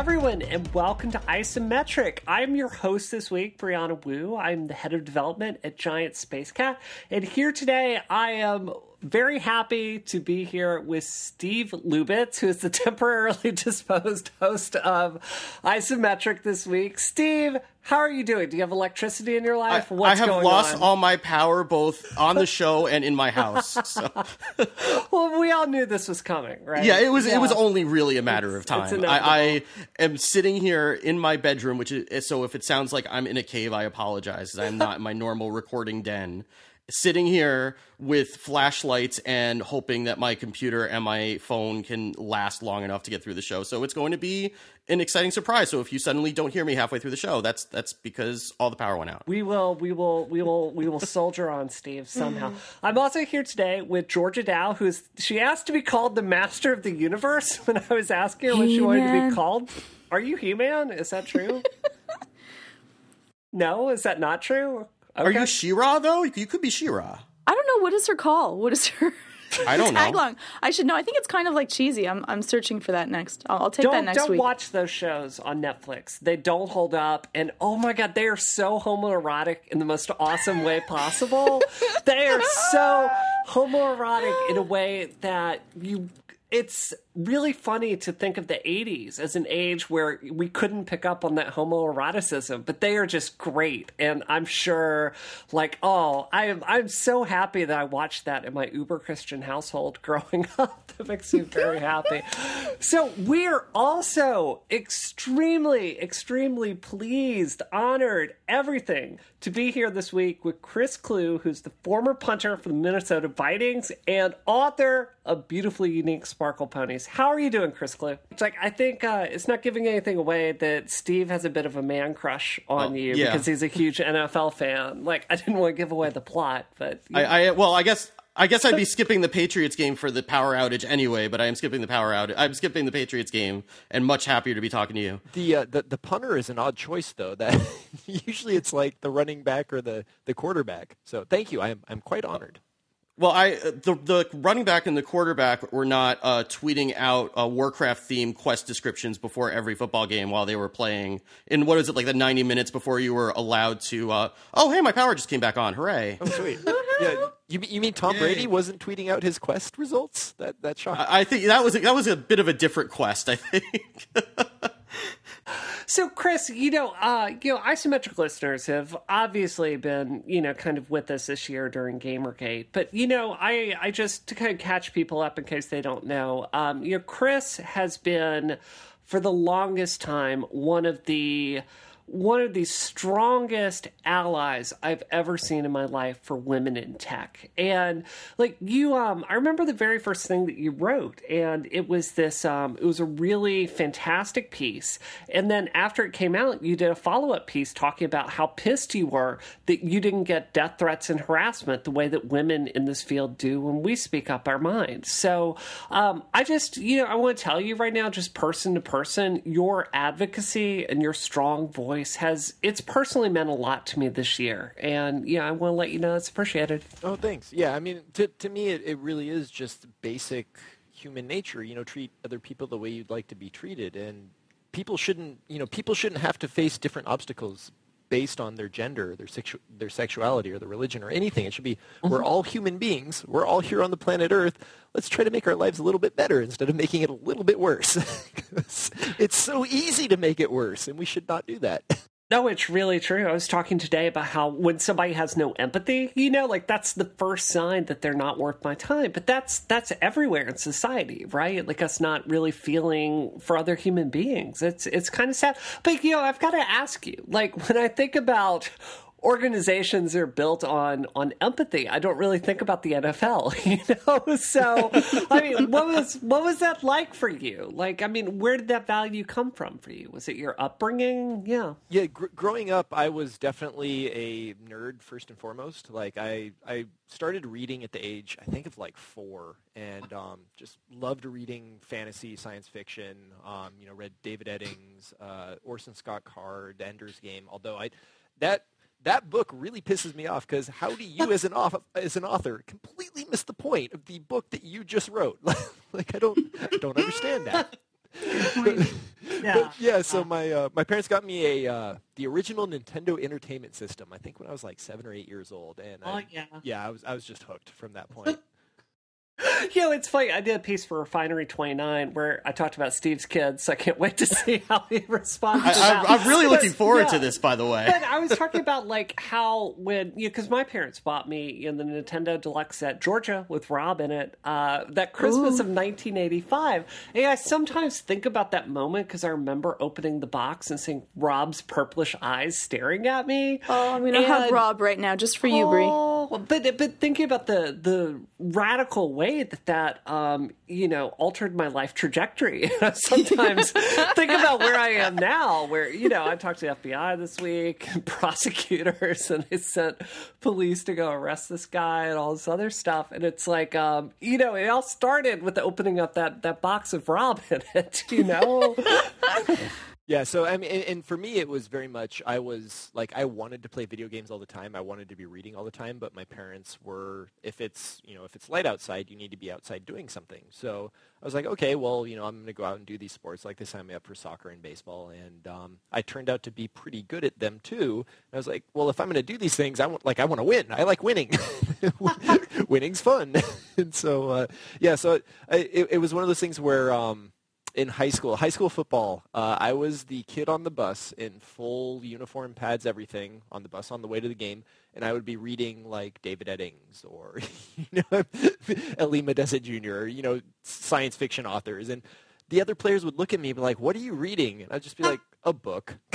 everyone, and welcome to Isometric. I'm your host this week, Brianna Wu. I'm the head of development at Giant Space Cat, and here today I am very happy to be here with Steve Lubitz, who is the temporarily disposed host of Isometric this week. Steve, how are you doing? Do you have electricity in your life? I, What's I have lost on? all my power both on the show and in my house. So. well, we all knew this was coming, right? Yeah, it was it was only really a matter of time. I, I am sitting here in my bedroom, which is so if it sounds like I'm in a cave, I apologize. I'm not in my normal recording den. Sitting here with flashlights and hoping that my computer and my phone can last long enough to get through the show. So it's going to be an exciting surprise. So if you suddenly don't hear me halfway through the show, that's that's because all the power went out. We will, we will, we will, we will soldier on, Steve. Somehow. Mm-hmm. I'm also here today with Georgia Dow, who's she asked to be called the Master of the Universe when I was asking her what she wanted to be called. Are you He-Man? Is that true? no, is that not true? Are you She-Ra though? You could be She-Ra. I don't know what is her call. What is her I don't know. tagline? I should know. I think it's kind of like cheesy. I'm I'm searching for that next. I'll, I'll take that Don't next don't week. watch those shows on Netflix. They don't hold up, and oh my god, they are so homoerotic in the most awesome way possible. they are so homoerotic in a way that you. It's really funny to think of the 80s as an age where we couldn't pick up on that homoeroticism, but they are just great. And I'm sure, like, oh, I am, I'm so happy that I watched that in my uber Christian household growing up. That makes me very happy. So we're also extremely, extremely pleased, honored, everything to be here this week with Chris Kluwe, who's the former punter for the Minnesota Vikings and author of Beautifully Unique Sparkle Ponies. How are you doing, Chris Kluwe? It's like I think uh, it's not giving anything away that Steve has a bit of a man crush on Oh, you yeah. because he's a huge NFL fan. Like I didn't want to give away the plot, but I, I well, I guess I guess I'd be skipping the Patriots game for the power outage anyway, but I am skipping the power outage. I'm skipping the Patriots game, and much happier to be talking to you. The, uh, the the punter is an odd choice though. That usually it's like the running back or the, the quarterback. So thank you. I'm I'm quite honored. Well, I the the running back and the quarterback were not uh, tweeting out uh, Warcraft themed quest descriptions before every football game while they were playing. In what is it like the 90 minutes before you were allowed to? Uh, oh, hey, my power just came back on! Hooray! Oh sweet. yeah. You mean- you mean Tom Brady wasn't tweeting out his quest results? That that shocking. I think that was that was a bit of a different quest. I think. So, Chris, you know, uh, you know, isometric listeners have obviously been, you know, kind of with us this year during GamerGate. But you know, I, I just to kind of catch people up in case they don't know, um, you know, Chris has been for the longest time one of the one of the strongest allies I've ever seen in my life for women in tech. And like you um I remember the very first thing that you wrote and it was this um it was a really fantastic piece. And then after it came out, you did a follow-up piece talking about how pissed you were that you didn't get death threats and harassment the way that women in this field do when we speak up our minds. So um I just you know I want to tell you right now just person to person your advocacy and your strong voice has it's personally meant a lot to me this year and yeah i want to let you know it's appreciated Oh, thanks. Yeah, I mean, to to me, it, it really is just basic human nature. You know, treat other people the way you'd like to be treated, and people shouldn't. You know, people shouldn't have to face different obstacles based on their gender, their sexu- their sexuality, or their religion, or anything. It should be we're mm-hmm. all human beings. We're all here on the planet Earth. Let's try to make our lives a little bit better instead of making it a little bit worse. it's so easy to make it worse, and we should not do that. No, it's really true. I was talking today about how when somebody has no empathy, you know, like that's the first sign that they're not worth my time. But that's that's everywhere in society, right? Like us not really feeling for other human beings. It's it's kind of sad. But you know, I've got to ask you, like when I think about organizations are built on on empathy. I don't really think about the NFL, you know. So, I mean, what was what was that like for you? Like, I mean, where did that value come from for you? Was it your upbringing? Yeah. Yeah, gr- growing up, I was definitely a nerd first and foremost. Like I, I started reading at the age I think of like four, and um, just loved reading fantasy, science fiction. Um, you know, read David Eddings, uh, Orson Scott Card, Ender's Game. Although I, that that book really pisses me off because how do you, as an author, as an author, completely miss the point of the book that you just wrote? like I don't, I don't understand that. Yeah. yeah, so my uh, my parents got me a uh, the original Nintendo Entertainment System. I think when I was like seven or eight years old, and Oh I, yeah. yeah, I was I was just hooked from that point. You know, it's funny. I did a piece for Refinery 29 where I talked about Steve's kids, so I can't wait to see how he responds I, to that. I'm, I'm really looking forward yeah. to this, by the way. But I was talking about like how when you know, because my parents bought me in the Nintendo Deluxe set Georgia with Rob in it uh, that Christmas of 1985. And I sometimes think about that moment because I remember opening the box and seeing Rob's purplish eyes staring at me. Oh, I'm gonna hug Rob right now, just for you, Brie. Oh, but but thinking about the the radical way that um you know altered my life trajectory. Sometimes think about where I am now, where you know I talked to the FBI this week, and prosecutors, and they sent police to go arrest this guy and all this other stuff. And it's like um you know it all started with opening up that that box of Rob in it. You know. Yeah, so I mean, and, for me, it was very much I was like I wanted to play video games all the time. I wanted to be reading all the time, but my parents were if it's you know if it's light outside, you need to be outside doing something. So I was like, okay, well, you know, I'm going to go out and do these sports. Like they signed me up for soccer and baseball, and um, I turned out to be pretty good at them too. And I was like, well, if I'm going to do these things, I want like I want to win. I like winning. Winning's fun, and so uh, yeah, so it, it, it was one of those things where. Um, in high school, high school football, uh, I was the kid on the bus in full uniform, pads, everything on the bus on the way to the game, and I would be reading like David Eddings or you know Elie Medessa Jr. or you know science fiction authors, and the other players would look at me and be like, "What are you reading?" And I'd just be like, "A book."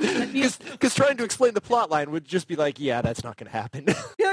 Because trying to explain the plot line would just be like, yeah, that's not going to happen.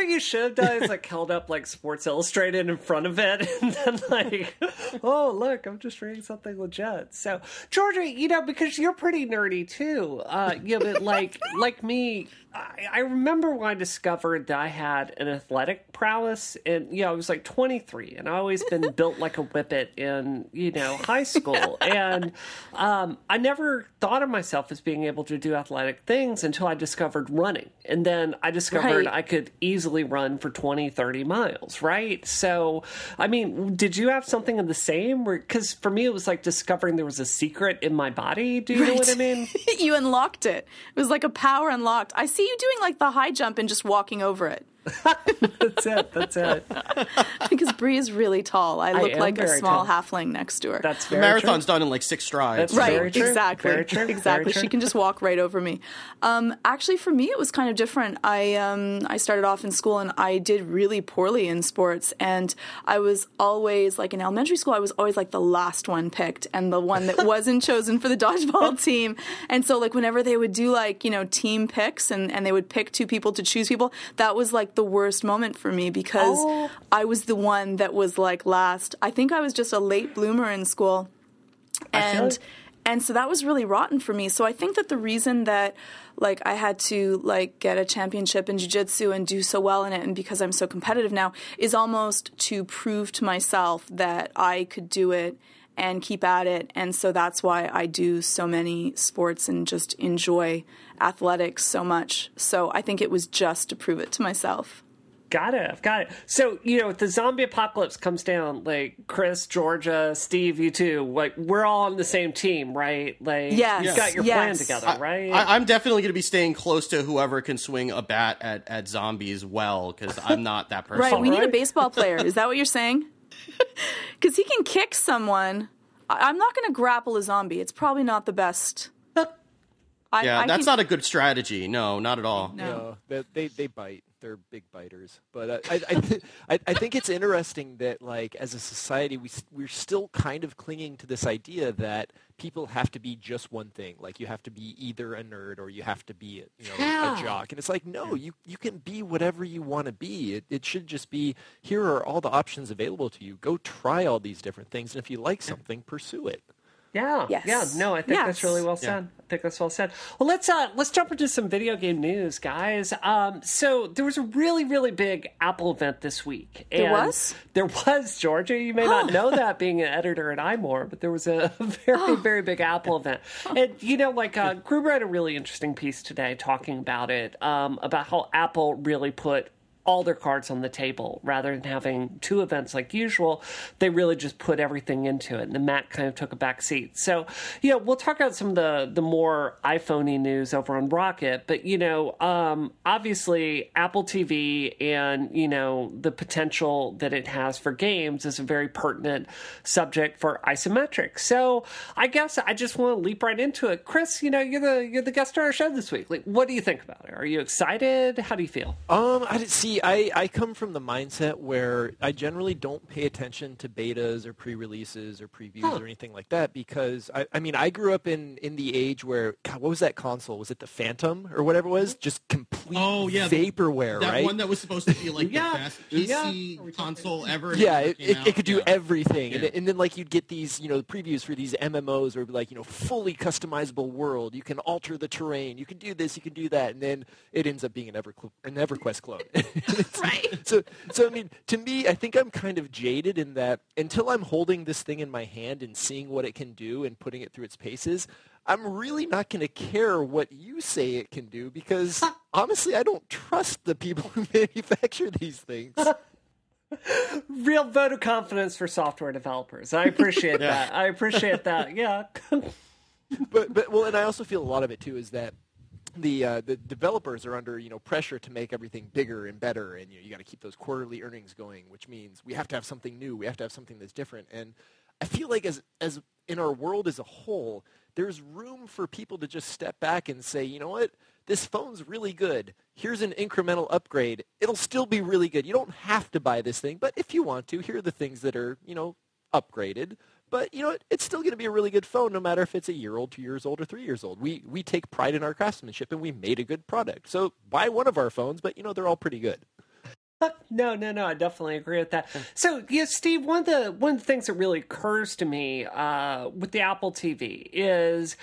You should have done is like held up like Sports Illustrated in front of it, and then like, oh look, I'm just reading something legit. So, Georgia, you know, because you're pretty nerdy too. Uh, you know, but like like me, I, I remember when I discovered that I had an athletic prowess, and you know, I was like 23, and I always been built like a whippet in you know high school, and um, I never thought of myself as being able to do athletic things until I discovered running, and then I discovered Right. I could easily run for 20, 30 miles, right? So, I mean, did you have something of the same? Because for me, it was like discovering there was a secret in my body. Do you know what I mean? you unlocked it. It was like a power unlocked. I see you doing like the high jump and just walking over it. That's it. That's it. Because Bree is really tall. I look am like a small tall. halfling next to her. That's The marathon's true. done in like six strides. That's right, Very true. exactly. Very true. Very Exactly. true. She can just walk right over me. Um, actually, for me, it was kind of different. I um, I started off in school and I did really poorly in sports, and I was always like in elementary school. I was always like the last one picked and the one that wasn't chosen for the dodgeball team. And so, like whenever they would do like you know team picks and and they would pick two people to choose people, that was like the worst moment for me because Oh. I was the one that was like last. I think I was just a late bloomer in school and and so that was really rotten for me so i think that the reason that like i had to like get a championship in jiu-jitsu and do so well in it and because i'm so competitive now is almost to prove to myself that i could do it and keep at it and so that's why i do so many sports and just enjoy athletics so much so i think it was just to prove it to myself Got it. I've got it. So, you know, if the zombie apocalypse comes down, like Chris, Georgia, Steve, you too, like we're all on the same team, right? Like Yes. you've got your plan Yes. together, right? I, I'm definitely going to be staying close to whoever can swing a bat at, at zombies well because I'm not that person. Right, we need a baseball player. Is that what you're saying? Because he can kick someone. I- I'm not going to grapple a zombie. It's probably not the best. I, Yeah, I that's can- not a good strategy. No, not at all. No. No, they, they they bite. They're big biters. But uh, I I, th- I I think it's interesting that like as a society we, we're still kind of clinging to this idea that people have to be just one thing. Like you have to be either a nerd or you have to be a, you know Yeah. a jock. And it's like no, you you can be whatever you want to be. It it should just be here are all the options available to you. Go try all these different things, and if you like something, pursue it. Yeah, Yes. yeah. No, I think that's really well said. I think that's well said. Well, let's uh let's jump into some video game news, guys. Um, so there was a really really big Apple event this week. There was? There was Georgia. You may not know that being an editor at iMore, but there was a very very big Apple event. And you know, like uh, Gruber had a really interesting piece today talking about it, um, about how Apple really put all their cards on the table rather than having two events like usual. They really just put everything into it, and the Mac kind of took a back seat. So, you know, we'll talk about some of the the more iPhoney news over on Rocket, but you know, um, obviously Apple TV and you know the potential that it has for games is a very pertinent subject for isometric. So, I guess I just want to leap right into it. Chris, you know, you're the you're the guest on our show this week. Like, what do you think about it? Are you excited? How do you feel? Um, I see. I, I come from the mindset where I generally don't pay attention to betas or pre-releases or previews huh. or anything like that because I, I mean I grew up in, in the age where God, what was that console? Was it the Phantom or whatever it was? Mm-hmm. Just complete oh, yeah, vaporware, that right? one that was supposed to be like yeah. the best PC yeah. console ever. Yeah, it, it, it, could do everything, and, and, then like you'd get these you know previews for these MMOs or like you know fully customizable world. You can alter the terrain. You can do this. You can do that, and then it ends up being an, Ever, an EverQuest clone. right. So, so I mean, to me, I think I'm kind of jaded in that until I'm holding this thing in my hand and seeing what it can do and putting it through its paces, I'm really not going to care what you say it can do because honestly, I don't trust the people who manufacture these things. Real vote of confidence for software developers. I appreciate yeah. that. I appreciate that. Yeah. but but well, and I also feel a lot of it too is that the uh, the developers are under you know pressure to make everything bigger and better, and you, know, you got to keep those quarterly earnings going, which means we have to have something new, we have to have something that's different. And I feel like as as in our world as a whole, there's room for people to just step back and say, you know what, this phone's really good. Here's an incremental upgrade. It'll still be really good. You don't have to buy this thing, but if you want to, here are the things that are you know upgraded. But you know, it's still going to be a really good phone, no matter if it's a year old, two years old, or three years old. We we take pride in our craftsmanship, and we made a good product. So buy one of our phones, but you know they're all pretty good. No, no, no. I definitely agree with that. So, yeah, Steve. One of the one of the things that really occurs to me uh, with the Apple TV is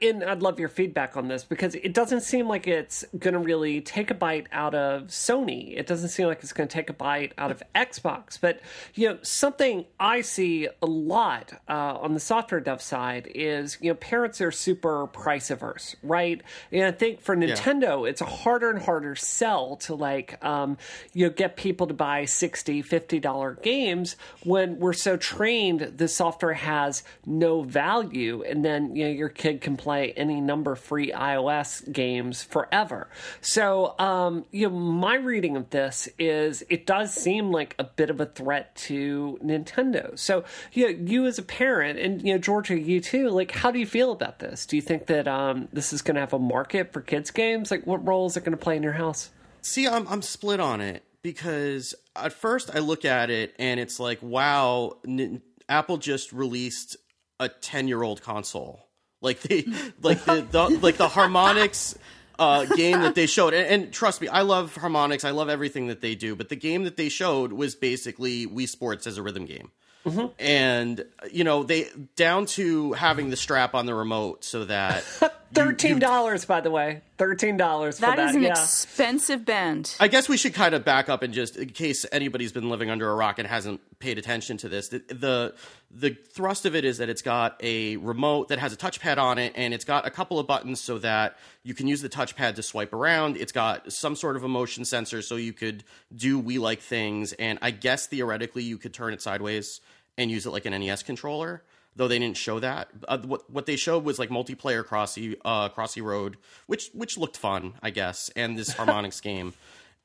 and I'd love your feedback on this because it doesn't seem like it's going to really take a bite out of Sony. It doesn't seem like it's going to take a bite out of Xbox. But you know, something I see a lot uh, on the software dev side is you know parents are super price averse, right? And I think for Nintendo, yeah. it's a harder and harder sell to like um, you know get people to buy 60 50 dollar games when we're so trained the software has no value, and then you know your kid can play any number free iOS games forever. So, um, you know, my reading of this is it does seem like a bit of a threat to Nintendo. So, you know, you as a parent, and you know, Georgia, you too. Like, how do you feel about this? Do you think that um, this is going to have a market for kids games? Like, what role is it going to play in your house? See, I'm I'm split on it because at first I look at it and it's like, wow, N- Apple just released a 10 year old console like the like the, the like the Harmonix uh, game that they showed, and, and, trust me, I love Harmonix. I love everything that they do. But the game that they showed was basically Wii Sports as a rhythm game. Mm-hmm. And you know they down to having the strap on the remote so that thirteen dollars by the way thirteen dollars that, that is an yeah. expensive band. I guess we should kind of back up and just in case anybody's been living under a rock and hasn't paid attention to this the, the the thrust of it is that it's got a remote that has a touchpad on it and it's got a couple of buttons so that you can use the touchpad to swipe around. It's got some sort of a motion sensor so you could do we like things and i guess theoretically you could turn it sideways and use it like an nes controller though they didn't show that. Uh, what what they showed was like multiplayer Crossy uh, Crossy Road, which which looked fun, I guess, and this Harmonix game.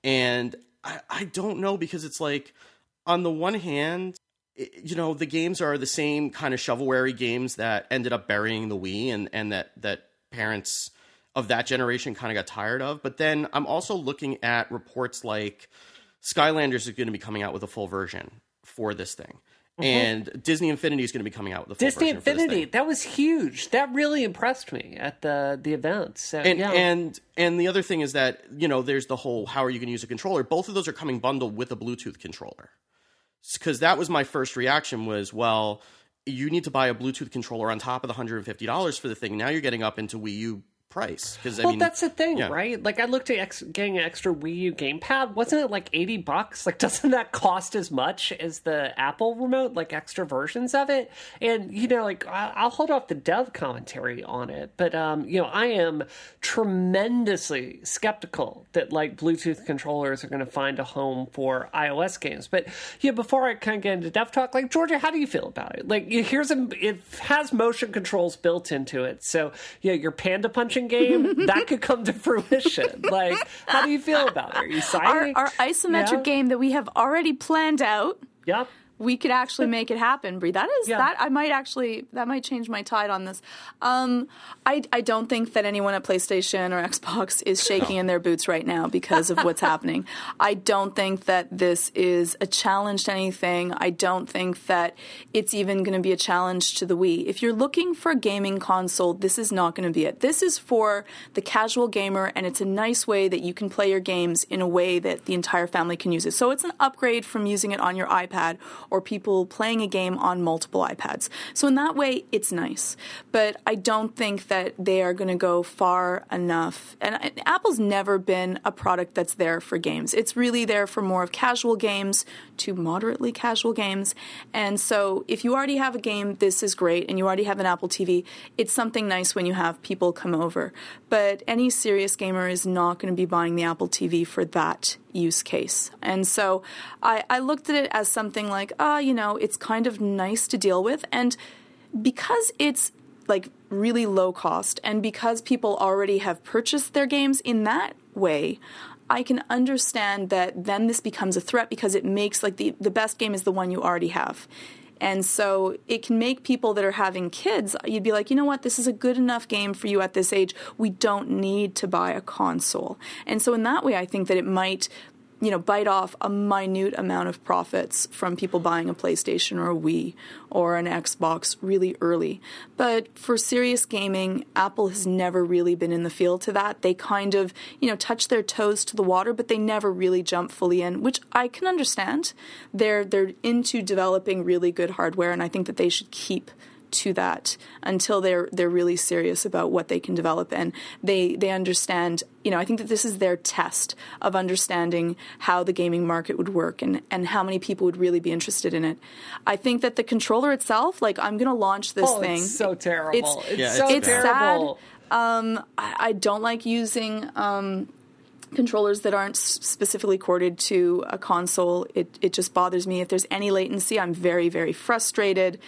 And I, I don't know because it's like on the one hand, it, you know, the games are the same kind of shovelware games that ended up burying the Wii, and and that that parents of that generation kind of got tired of. But then I'm also looking at reports like Skylanders is going to be coming out with a full version for this thing. Mm-hmm. And Disney Infinity is going to be coming out with a Disney Infinity. That was huge. That really impressed me at the the event. So, and yeah. and and the other thing is that you know there's the whole how are you going to use a controller? Both of those are coming bundled with a Bluetooth controller. Because that was my first reaction was well, you need to buy a Bluetooth controller on top of the hundred and fifty dollars for the thing. Now you're getting up into Wii U price. Because I well, mean, that's the thing, yeah. right? Like, I looked at ex- getting an extra Wii U gamepad. Wasn't it like eighty bucks? Like, doesn't that cost as much as the Apple remote? Like extra versions of it, and you know, like I- I'll hold off the dev commentary on it, but um, you know, I am tremendously skeptical that like Bluetooth controllers are going to find a home for iOS games. But yeah, before I kind of get into dev talk, like Georgia, how do you feel about it? Like, here's a it has motion controls built into it, so yeah, your panda punching game that could come to fruition. Like, how do you feel about it? Are you Our, our isometric Yeah? game that we have already planned out. Yep. We could actually make it happen, Brie. That is Yeah. that I might actually that might change my tide on this. Um, I I don't think that anyone at PlayStation or Xbox is shaking in their boots right now because of what's happening. I don't think that this is a challenge to anything. I don't think that it's even going to be a challenge to the Wii. If you're looking for a gaming console, this is not going to be it. This is for the casual gamer, and it's a nice way that you can play your games in a way that the entire family can use it. So it's an upgrade from using it on your iPad or people playing a game on multiple iPads. So in that way, it's nice. But I don't think that they are going to go far enough. And Apple's never been a product that's there for games. It's really there for more of casual games to moderately casual games. And so if you already have a game, this is great, and you already have an Apple TV, it's something nice when you have people come over. But any serious gamer is not going to be buying the Apple TV for that use case. And so I, I looked at it as something like, ah, you know, it's kind of nice to deal with. And because it's like really low cost and because people already have purchased their games in that way, I can understand that then this becomes a threat because it makes like the, the best game is the one you already have. And so it can make people that are having kids, you'd be like, you know what, this is a good enough game for you at this age. We don't need to buy a console. And so in that way, I think that it might you know, bite off a minute amount of profits from people buying a PlayStation or a Wii or an Xbox really early. But for serious gaming, Apple has never really been in the field to that. They kind of, you know, touch their toes to the water, but they never really jump fully in, which I can understand. They're they're into developing really good hardware and I think that they should keep to that until they're they're really serious about what they can develop and they they understand you know I think that this is their test of understanding how the gaming market would work and and how many people would really be interested in it. I think that the controller itself like I'm going to launch this Oh, thing. it's so terrible. It's- It's, Yeah, so it's bad. terrible. I, I don't like using um, controllers that aren't specifically corded to a console. It it just bothers me. If there's any latency, I'm very very frustrated.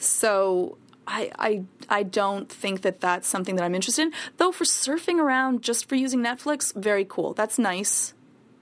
So I I I don't think that that's something that I'm interested in. Though for surfing around just for using Netflix, very cool. That's nice.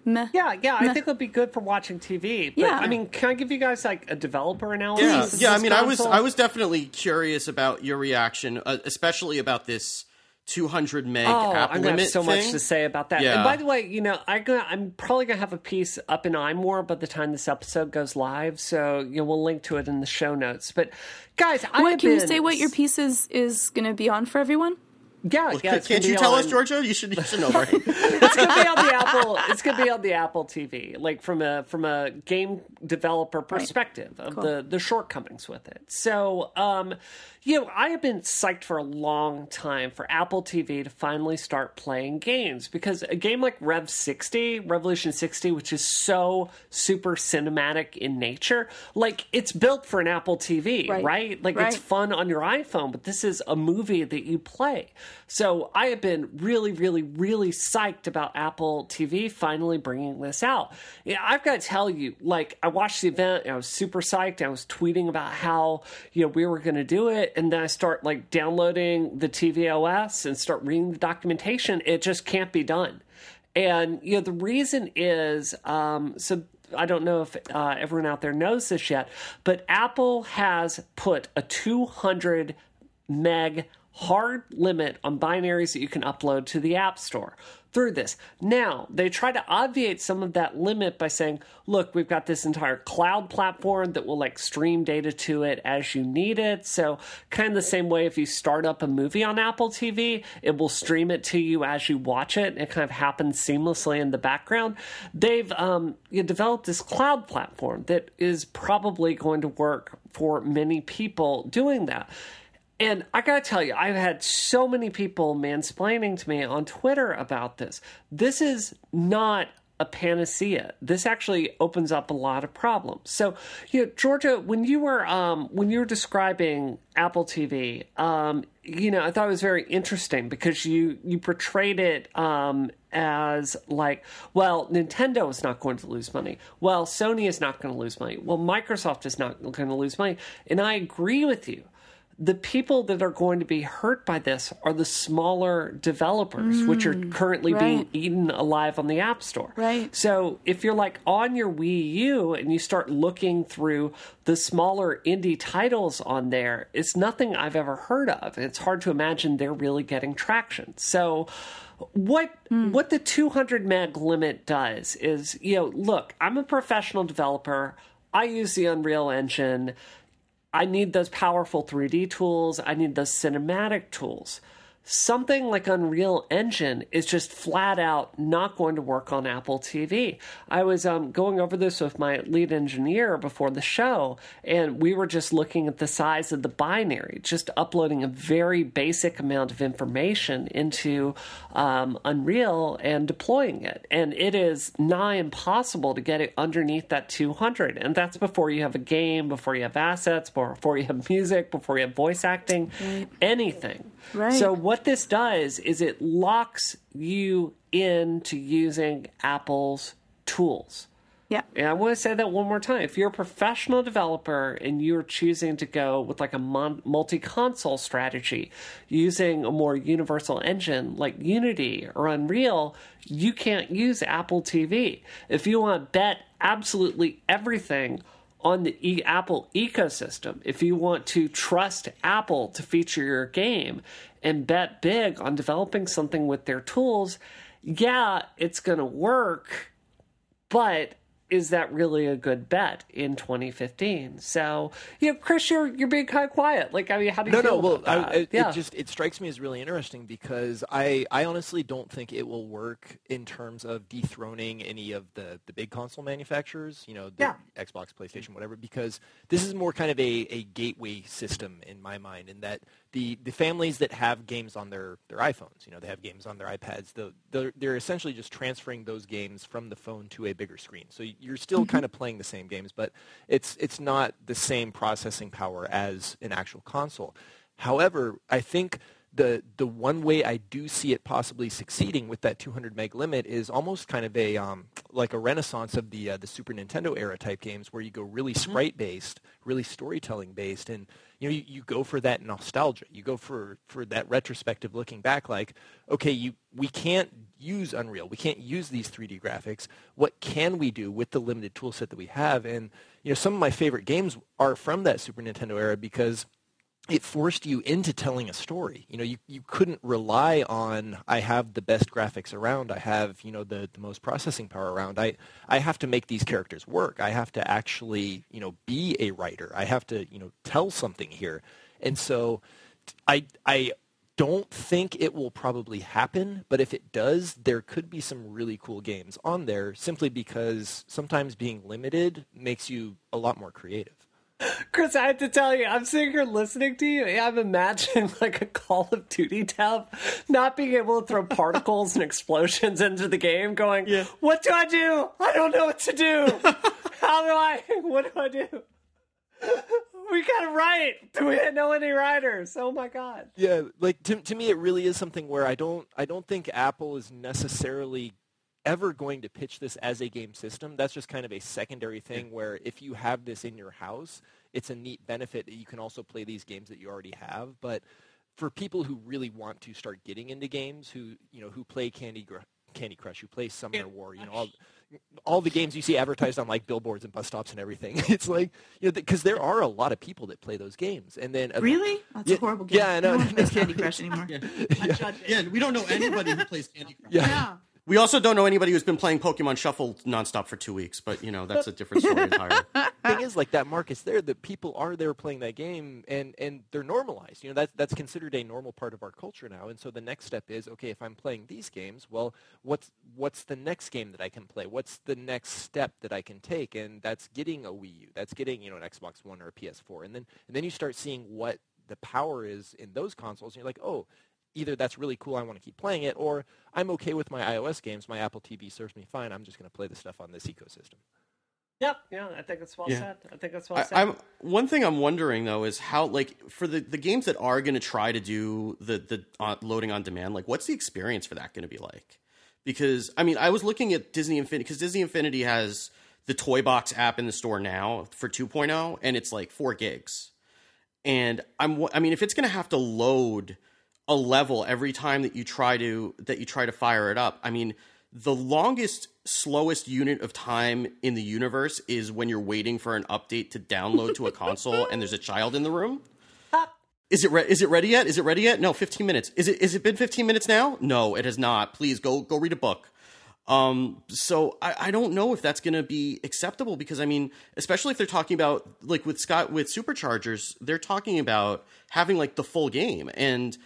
Meh. Yeah, yeah, I think it'll be good for watching TV. But, Yeah. I mean, can I give you guys like a developer analysis? Yeah, yeah. I this mean, I was? I was definitely curious about your reaction, uh, especially about this 200 meg Oh, app I'm gonna limit have so thing. much to say about that. Yeah. And by the way, you know, I gonna, I'm probably gonna have a piece up in iMore by the time this episode goes live, so you know we'll link to it in the show notes. But guys, I What, have can you been- say what your piece is, is going to be on for everyone? Yeah, yeah. Can't you be tell us, Georgia? You should you should know, right? it's gonna be on the Apple. It's gonna be on the Apple TV, like from a from a game developer perspective of the the shortcomings with it. So, um, you know, I have been psyched for a long time for Apple TV to finally start playing games because a game like Rev sixty, Revolution sixty, which is so super cinematic in nature, like it's built for an Apple TV, Right. right? Like Right. it's fun on your iPhone, but this is a movie that you play. So I have been really, really, really psyched about Apple TV finally bringing this out. Yeah, I've got to tell you, like, I watched the event and I was super psyched. I was tweeting about how, you know, we were going to do it. And then I start, like, downloading the tvOS and start reading the documentation. It just can't be done. And, you know, the reason is, um, so I don't know if uh, everyone out there knows this yet, but Apple has put a 200 meg hard limit on binaries that you can upload to the App Store through this. Now, they try to obviate some of that limit by saying, look, we've got this entire cloud platform that will like stream data to it as you need it. So, kind of the same way if you start up a movie on Apple TV, it will stream it to you as you watch it. It kind of happens seamlessly in the background. They've um, developed this cloud platform that is probably going to work for many people doing that. And I gotta tell you, I've had so many people mansplaining to me on Twitter about this. This is not a panacea. This actually opens up a lot of problems. So, you know, Georgia, when you were um, when you were describing Apple TV, um, you know, I thought it was very interesting because you you portrayed it um, as like, well, Nintendo is not going to lose money. Well, Sony is not going to lose money. Well, Microsoft is not going to lose money. And I agree with you the people that are going to be hurt by this are the smaller developers, mm, which are mm, currently right. being eaten alive on the App Store. Right. So if you're like on your Wii U and you start looking through the smaller indie titles on there, it's nothing I've ever heard of. It's hard to imagine they're really getting traction. So what mm. what the 200 meg limit does is, you know, look, I'm a professional developer. I use the Unreal Engine. I need those powerful 3D tools. I need those cinematic tools something like Unreal Engine is just flat out not going to work on Apple TV. I was um, going over this with my lead engineer before the show, and we were just looking at the size of the binary, just uploading a very basic amount of information into um, Unreal and deploying it. And it is nigh impossible to get it underneath that 200. And that's before you have a game, before you have assets, before you have music, before you have voice acting, anything. Right. So what this does is it locks you into using Apple's tools. Yeah. And I want to say that one more time. If you're a professional developer and you're choosing to go with like a mon- multi console strategy using a more universal engine like Unity or Unreal, you can't use Apple TV. If you want to bet absolutely everything on the e- Apple ecosystem. If you want to trust Apple to feature your game and bet big on developing something with their tools, yeah, it's going to work, but is that really a good bet in 2015? So, you know, Chris, you're you're being kind of quiet. Like, I mean, how do you no, feel no? Well, about I, it, yeah. it just it strikes me as really interesting because I I honestly don't think it will work in terms of dethroning any of the the big console manufacturers. You know, the yeah. Xbox, PlayStation, whatever. Because this is more kind of a a gateway system in my mind, in that the the families that have games on their their iPhones, you know, they have games on their iPads. The, they're, they're essentially just transferring those games from the phone to a bigger screen. So you're still mm-hmm. kind of playing the same games, but it's it's not the same processing power as an actual console. However, I think the the one way I do see it possibly succeeding with that 200 meg limit is almost kind of a um, like a renaissance of the uh, the Super Nintendo era type games where you go really mm-hmm. sprite based, really storytelling based, and you know you, you go for that nostalgia. You go for for that retrospective looking back, like okay, you we can't use Unreal, we can't use these 3D graphics. What can we do with the limited tool set that we have? And you know some of my favorite games are from that Super Nintendo era because it forced you into telling a story. You know, you, you couldn't rely on I have the best graphics around, I have, you know, the, the most processing power around. I I have to make these characters work. I have to actually, you know, be a writer. I have to, you know, tell something here. And so I I don't think it will probably happen, but if it does, there could be some really cool games on there simply because sometimes being limited makes you a lot more creative. Chris, I have to tell you, I'm sitting here listening to you. I'm imagining like a Call of Duty tab, not being able to throw particles and explosions into the game, going, yeah. What do I do? I don't know what to do. How do I? What do I do? We got to write. Do we know any writers? Oh my god. Yeah, like to to me, it really is something where I don't I don't think Apple is necessarily ever going to pitch this as a game system. That's just kind of a secondary thing where if you have this in your house, it's a neat benefit that you can also play these games that you already have. But for people who really want to start getting into games, who you know who play Candy Candy Crush, who play Summoner War, you know all all the games you see advertised on like billboards and bus stops and everything. It's like you know because there are a lot of people that play those games, and then uh, really that's yeah, a horrible game. Yeah, I know. No one plays Candy Crush anymore. yeah. yeah. yeah, we don't know anybody who plays Candy Crush. yeah. We also don't know anybody who's been playing Pokemon Shuffle nonstop for two weeks, but you know that's a different story entirely. thing is, like that market's there, that people are there playing that game, and and they're normalized. You know, that's that's considered a normal part of our culture now. And so the next step is, okay, if I'm playing these games, well, what's what's the next game that I can play? What's the next step that I can take? And that's getting a Wii U. That's getting you know an Xbox One or a PS4. And then and then you start seeing what the power is in those consoles. And you're like, oh, either that's really cool, I want to keep playing it, or I'm okay with my iOS games. My Apple TV serves me fine. I'm just going to play the stuff on this ecosystem. Yeah, yeah, I think it's well Yeah. said. I think it's well I, said. I'm one thing I'm wondering though is how like for the the games that are going to try to do the the uh, loading on demand, like what's the experience for that going to be like? Because I mean, I was looking at Disney Infinity because Disney Infinity has the Toy Box app in the store now for 2.0, and it's like four gigs. And I'm I mean, if it's going to have to load a level every time that you try to that you try to fire it up, I mean, the longest slowest unit of time in the universe is when you're waiting for an update to download to a console and there's a child in the room. Is it re- is it ready yet? Is it ready yet? No, 15 minutes. Is it is it been 15 minutes now? No, it has not. Please go go read a book. Um, so I, I don't know if that's going to be acceptable because I mean, especially if they're talking about like with Scott with superchargers, they're talking about having like the full game. And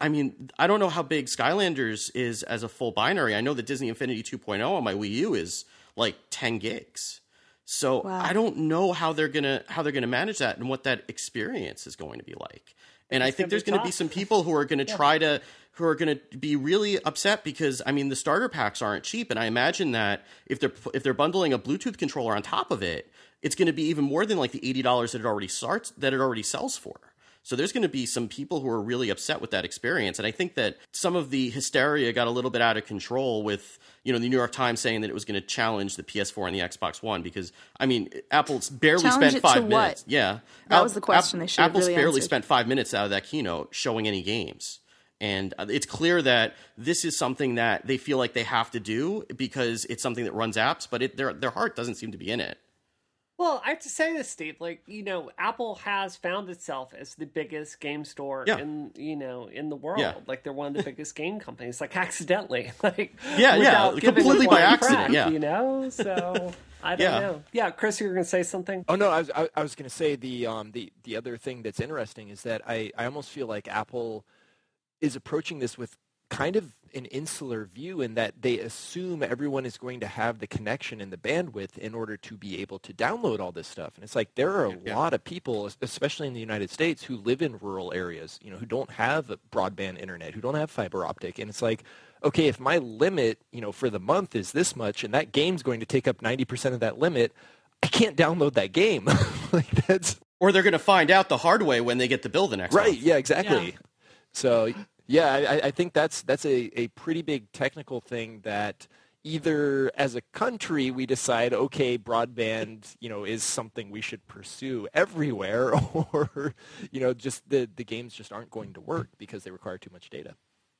I, mean, I don't know how big Skylanders is as a full binary. I know that Disney Infinity 2.0 on my Wii U is like 10 gigs. So Wow. I don't know how they're gonna how they're gonna manage that and what that experience is going to be like. And I think gonna there's going to be some people who are going to try to who are going to be really upset because I mean the starter packs aren't cheap, and I imagine that if they're if they're bundling a Bluetooth controller on top of it, it's going to be even more than like the eighty dollars that it already starts that it already sells for. So there's going to be some people who are really upset with that experience, and I think that some of the hysteria got a little bit out of control with you know the New York Times saying that it was going to challenge the PS4 and the Xbox One because I mean Apple's barely Challenge spent five what? minutes. Yeah, That Al- was the question they should have Apple's really barely answered. spent five minutes out of that keynote showing any games. And uh, it's clear that this is something that they feel like they have to do because it's something that runs apps, but it, their their heart doesn't seem to be in it. Well, I have to say this, Steve. Like, you know, Apple has found itself as the biggest game store Yeah. in you know in the world. Yeah. Like, they're one of the biggest game companies. Like, accidentally, like Yeah, yeah, completely by accident, crap, yeah. you know. So I don't Yeah. know. Yeah, Chris, you were going to say something. Oh no, I was I, I was going to say the um the the other thing that's interesting is that I I almost feel like Apple is approaching this with kind of an insular view in that they assume everyone is going to have the connection and the bandwidth in order to be able to download all this stuff. And it's like there are a Yeah. lot of people, especially in the United States, who live in rural areas, you know, who don't have broadband internet, who don't have fiber optic. And it's like, okay, if my limit, you know, for the month is this much and that game's going to take up 90% of that limit, I can't download that game. like that's Or they're going to find out the hard way when they get the bill the next right. month. Yeah, exactly. Yeah. So yeah, I, I think that's that's a, a pretty big technical thing that either as a country we decide okay broadband you know is something we should pursue everywhere or you know just the the games just aren't going to work because they require too much data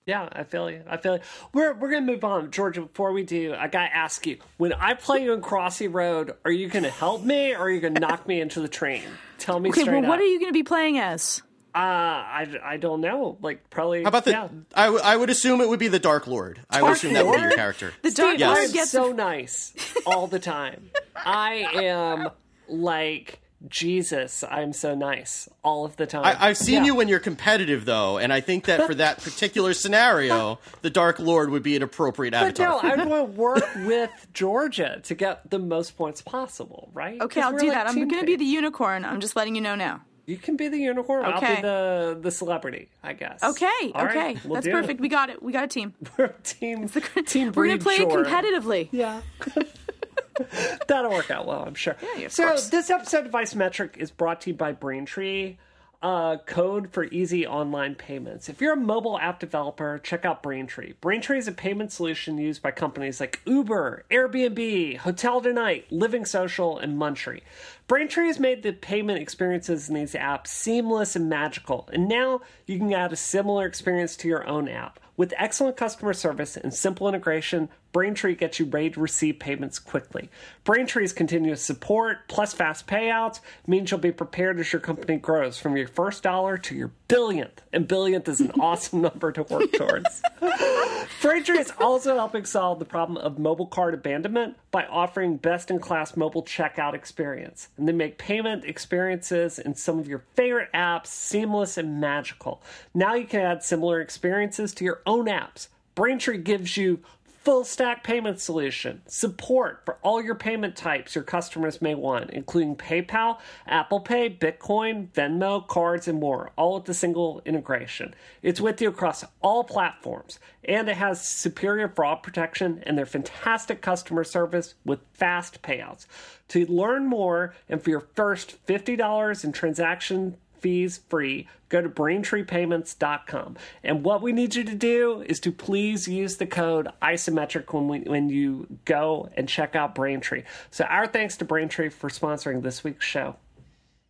Yeah, I feel you. I feel you. We're we're gonna move on, Georgia. Before we do, I gotta ask you: When I play you in Crossy Road, are you gonna help me, or are you gonna knock me into the train? Tell me Okay, straight well, what are you going to be playing as? Uh, I, I don't know. Like probably. How about the? Yeah. I, w- I would assume it would be the Dark Lord. I would Dark assume that would be your Lord? character. The Dark Yes. Lord I'm gets so nice all the time. I am like Jesus. I'm so nice all of the time. I, I've seen Yeah. you when you're competitive, though, and I think that for that particular scenario, the Dark Lord would be an appropriate But avatar. no, I want to work with Georgia to get the most points possible, right? Okay, I'll do like that. I'm going to be the unicorn. I'm just letting you know now. You can be the unicorn. I'll be the the celebrity, I guess. Okay, All right, okay. we'll That's do perfect. It. We got it. We got a team. We're team. team. We're gonna play sure. it competitively. Yeah. That'll work out well, I'm sure. Yeah, of so course. this episode of Isometric is brought to you by Braintree. Uh, code for easy online payments. If you're a mobile app developer, check out Braintree. Braintree is a payment solution used by companies like Uber, Airbnb, Hotel Tonight, Living Social, and Munchery. Braintree has made the payment experiences in these apps seamless and magical, and now you can add a similar experience to your own app. With excellent customer service and simple integration, Braintree gets you ready to receive payments quickly. Braintree's continuous support plus fast payouts means you'll be prepared as your company grows from your first dollar to your billionth. And billionth is an awesome number to work towards. Braintree is also helping solve the problem of mobile card abandonment by offering best in class mobile checkout experience. And they make payment experiences in some of your favorite apps seamless and magical. Now you can add similar experiences to your own apps. Braintree gives you full stack payment solution, support for all your payment types your customers may want, including PayPal, Apple Pay, Bitcoin, Venmo, cards, and more, all with a single integration. It's with you across all platforms, and it has superior fraud protection and their fantastic customer service with fast payouts. To learn more and for your first $50 in transaction fees free. Go to BraintreePayments.com. And what we need you to do is to please use the code isometric when, we, when you go and check out Braintree. So, our thanks to Braintree for sponsoring this week's show.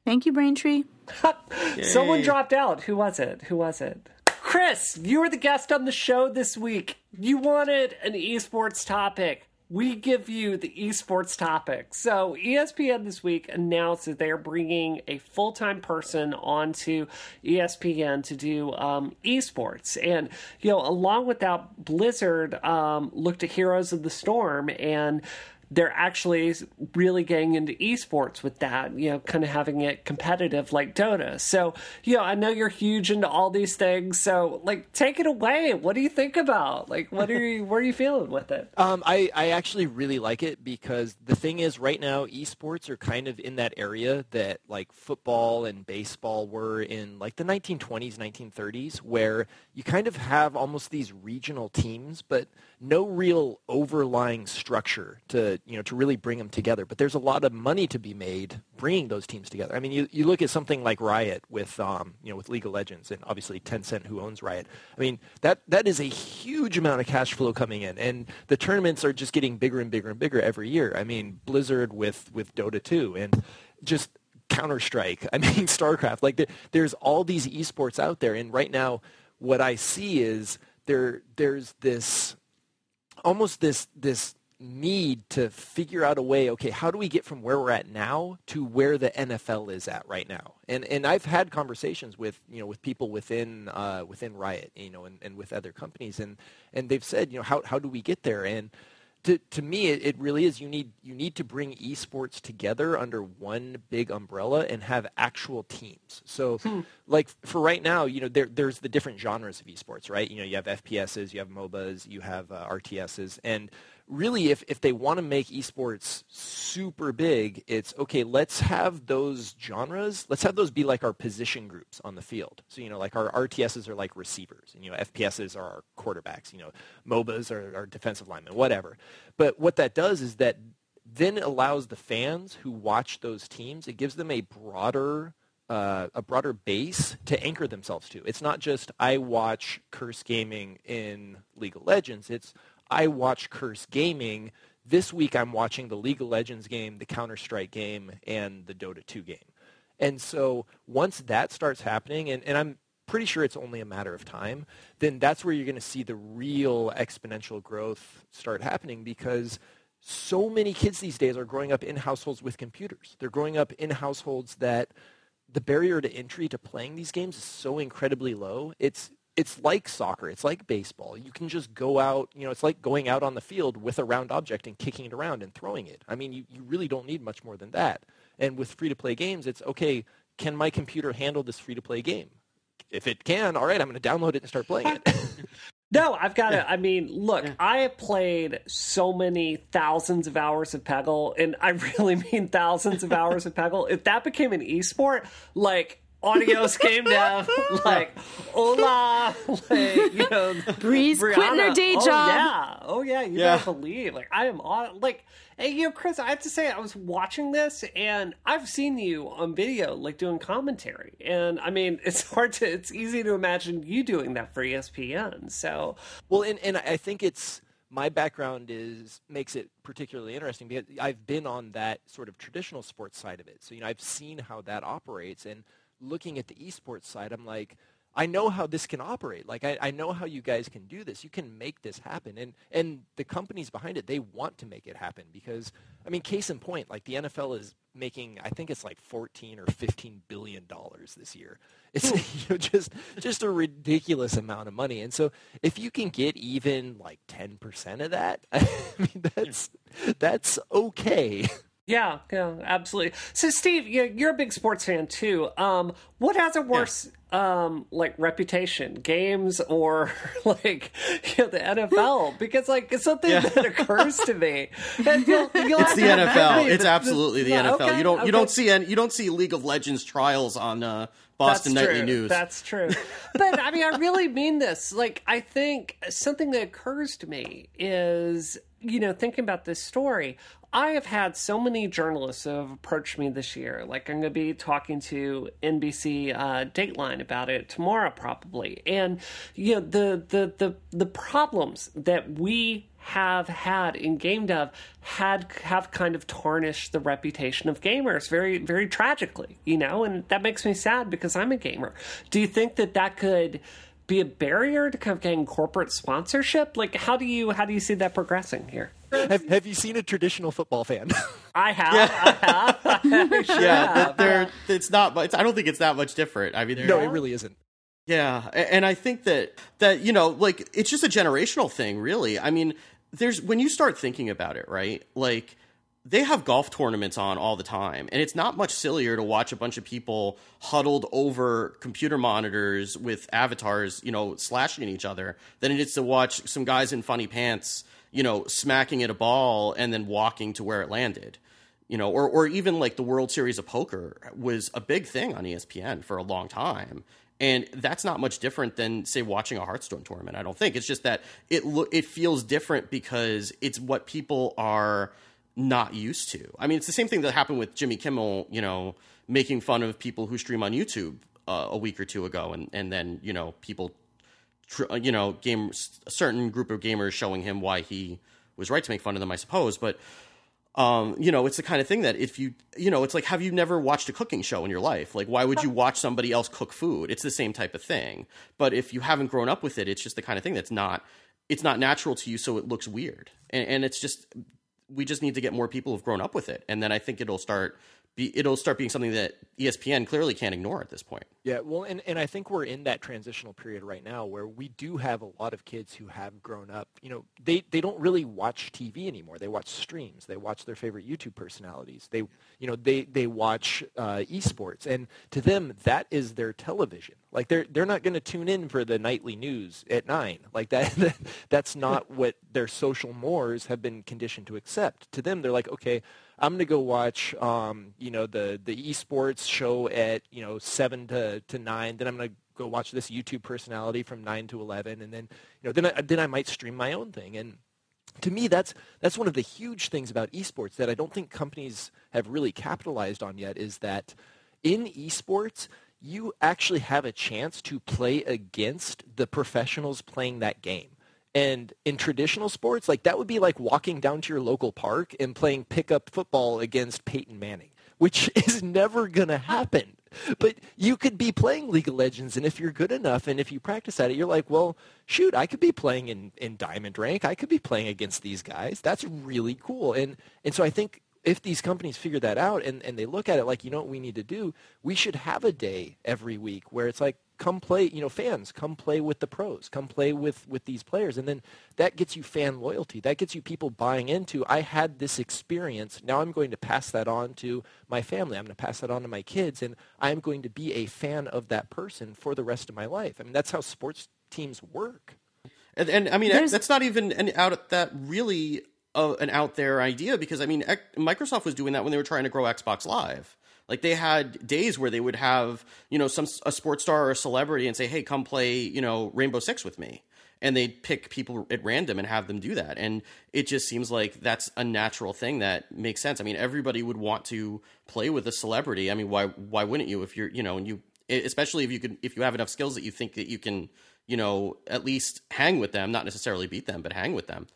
Thank you, Braintree. Someone dropped out. Who was it? Who was it? Chris, you were the guest on the show this week. You wanted an esports topic we give you the esports topic. So, ESPN this week announced that they are bringing a full time person onto ESPN to do um, esports. And, you know, along with that, Blizzard um, looked at Heroes of the Storm and they're actually really getting into esports with that, you know, kind of having it competitive like Dota. So, you know, I know you're huge into all these things. So, like, take it away. What do you think about? Like, what are you, where are you feeling with it? Um, I, I actually really like it because the thing is, right now, esports are kind of in that area that like football and baseball were in like the 1920s, 1930s, where you kind of have almost these regional teams, but no real overlying structure to you know to really bring them together. But there's a lot of money to be made bringing those teams together. I mean, you, you look at something like Riot with um, you know with League of Legends and obviously Tencent who owns Riot. I mean that that is a huge amount of cash flow coming in, and the tournaments are just getting bigger and bigger and bigger every year. I mean Blizzard with with Dota 2 and just Counter Strike. I mean StarCraft. Like there, there's all these esports out there, and right now what I see is there there's this almost this this need to figure out a way okay how do we get from where we're at now to where the NFL is at right now? And and I've had conversations with you know with people within uh, within Riot you know and, and with other companies and and they've said you know how how do we get there? And to, to me, it, it, really is. You need you need to bring esports together under one big umbrella and have actual teams. So, hmm. like for right now, you know, there, there's the different genres of esports, right? You know, you have FPSs, you have MOBAs, you have uh, RTSs, and really, if, if they want to make esports super big, it's okay, let's have those genres, let's have those be like our position groups on the field. So, you know, like our RTSs are like receivers, and, you know, FPSs are our quarterbacks, you know, MOBAs are our defensive linemen, whatever. But what that does is that then allows the fans who watch those teams, it gives them a broader uh, a broader base to anchor themselves to. It's not just I watch Curse Gaming in League of Legends. It's I watch Curse Gaming. This week I'm watching the League of Legends game, the Counter-Strike game, and the Dota 2 game. And so once that starts happening, and, and I'm pretty sure it's only a matter of time, then that's where you're going to see the real exponential growth start happening because so many kids these days are growing up in households with computers. They're growing up in households that the barrier to entry to playing these games is so incredibly low. It's it's like soccer. It's like baseball. You can just go out, you know, it's like going out on the field with a round object and kicking it around and throwing it. I mean, you, you really don't need much more than that. And with free-to-play games, it's, okay, can my computer handle this free-to-play game? If it can, all right, I'm going to download it and start playing it. no, I've got to. I mean, look, I have played so many thousands of hours of Peggle, and I really mean thousands of hours of Peggle. If that became an esport, like audios came down like hola like you know breeze Brianna, quitting her day oh, job yeah oh yeah you yeah. don't believe like i am on like hey you know chris i have to say i was watching this and i've seen you on video like doing commentary and i mean it's hard to it's easy to imagine you doing that for espn so well and, and i think it's my background is makes it particularly interesting because I've been on that sort of traditional sports side of it. So you know I've seen how that operates, and looking at the esports side, I'm like, I know how this can operate. Like I, I know how you guys can do this. You can make this happen. And and the companies behind it, they want to make it happen because I mean, case in point, like the NFL is making I think it's like 14 or 15 billion dollars this year. It's you know, just just a ridiculous amount of money. And so if you can get even like 10% of that, I mean that's that's okay. Yeah, yeah, absolutely. So, Steve, you're a big sports fan too. Um, what has a worse, yeah. um, like reputation, games or like you know, the NFL? Because like it's something yeah. that occurs to me. You'll, you'll it's the NFL. It's absolutely the NFL. Okay, you don't okay. you don't see any, you don't see League of Legends trials on uh, Boston That's Nightly true. News. That's true. but I mean, I really mean this. Like, I think something that occurs to me is you know, thinking about this story, I have had so many journalists who have approached me this year. Like, I'm going to be talking to NBC uh, Dateline about it tomorrow, probably. And, you know, the, the, the, the problems that we have had in game dev had have kind of tarnished the reputation of gamers very very tragically you know and that makes me sad because i'm a gamer do you think that that could be a barrier to kind of getting corporate sponsorship? Like, how do you how do you see that progressing here? Have, have you seen a traditional football fan? I have. Yeah, I have. yeah, they're, it's not. It's, I don't think it's that much different. I mean, no, it really isn't. Yeah, and I think that that you know, like, it's just a generational thing, really. I mean, there's when you start thinking about it, right? Like they have golf tournaments on all the time and it's not much sillier to watch a bunch of people huddled over computer monitors with avatars you know slashing at each other than it is to watch some guys in funny pants you know smacking at a ball and then walking to where it landed you know or or even like the world series of poker was a big thing on espn for a long time and that's not much different than say watching a hearthstone tournament i don't think. It's just that it lo- it feels different because it's what people are not used to. I mean, it's the same thing that happened with Jimmy Kimmel, you know, making fun of people who stream on YouTube uh, a week or two ago, and and then you know people, tr- uh, you know, game a certain group of gamers showing him why he was right to make fun of them, I suppose, but. Um, you know, it's the kind of thing that if you, you know, it's like, have you never watched a cooking show in your life? Like, why would you watch somebody else cook food? It's the same type of thing. But if you haven't grown up with it, it's just the kind of thing that's not, it's not natural to you, so it looks weird. And, and it's just we just need to get more people who've grown up with it, and then I think it'll start be it'll start being something that ESPN clearly can't ignore at this point. Yeah, well, and, and I think we're in that transitional period right now where we do have a lot of kids who have grown up. You know, they, they don't really watch TV anymore. They watch streams. They watch their favorite YouTube personalities. They you know they they watch uh, esports, and to them that is their television. Like they're they're not going to tune in for the nightly news at nine. Like that that's not what their social mores have been conditioned to accept. To them, they're like, okay, I'm going to go watch, um, you know, the the esports show at you know seven to to nine. Then I'm going to go watch this YouTube personality from nine to eleven, and then you know then I, then I might stream my own thing. And to me, that's that's one of the huge things about esports that I don't think companies have really capitalized on yet. Is that in esports you actually have a chance to play against the professionals playing that game. And in traditional sports, like that would be like walking down to your local park and playing pickup football against Peyton Manning, which is never going to happen. But you could be playing League of Legends, and if you're good enough and if you practice at it, you're like, well, shoot, I could be playing in, in Diamond Rank. I could be playing against these guys. That's really cool. And and so I think if these companies figure that out and, and they look at it like, you know what we need to do, we should have a day every week where it's like, come play, you know, fans, come play with the pros, come play with, with these players. And then that gets you fan loyalty. That gets you people buying into, I had this experience. Now I'm going to pass that on to my family. I'm going to pass that on to my kids. And I'm going to be a fan of that person for the rest of my life. I mean, that's how sports teams work. And, and I mean, There's... that's not even an out that really uh, an out there idea because I mean, Microsoft was doing that when they were trying to grow Xbox Live like they had days where they would have, you know, some a sports star or a celebrity and say, "Hey, come play, you know, Rainbow Six with me." And they'd pick people at random and have them do that. And it just seems like that's a natural thing that makes sense. I mean, everybody would want to play with a celebrity. I mean, why why wouldn't you if you're, you know, and you especially if you can if you have enough skills that you think that you can, you know, at least hang with them, not necessarily beat them, but hang with them.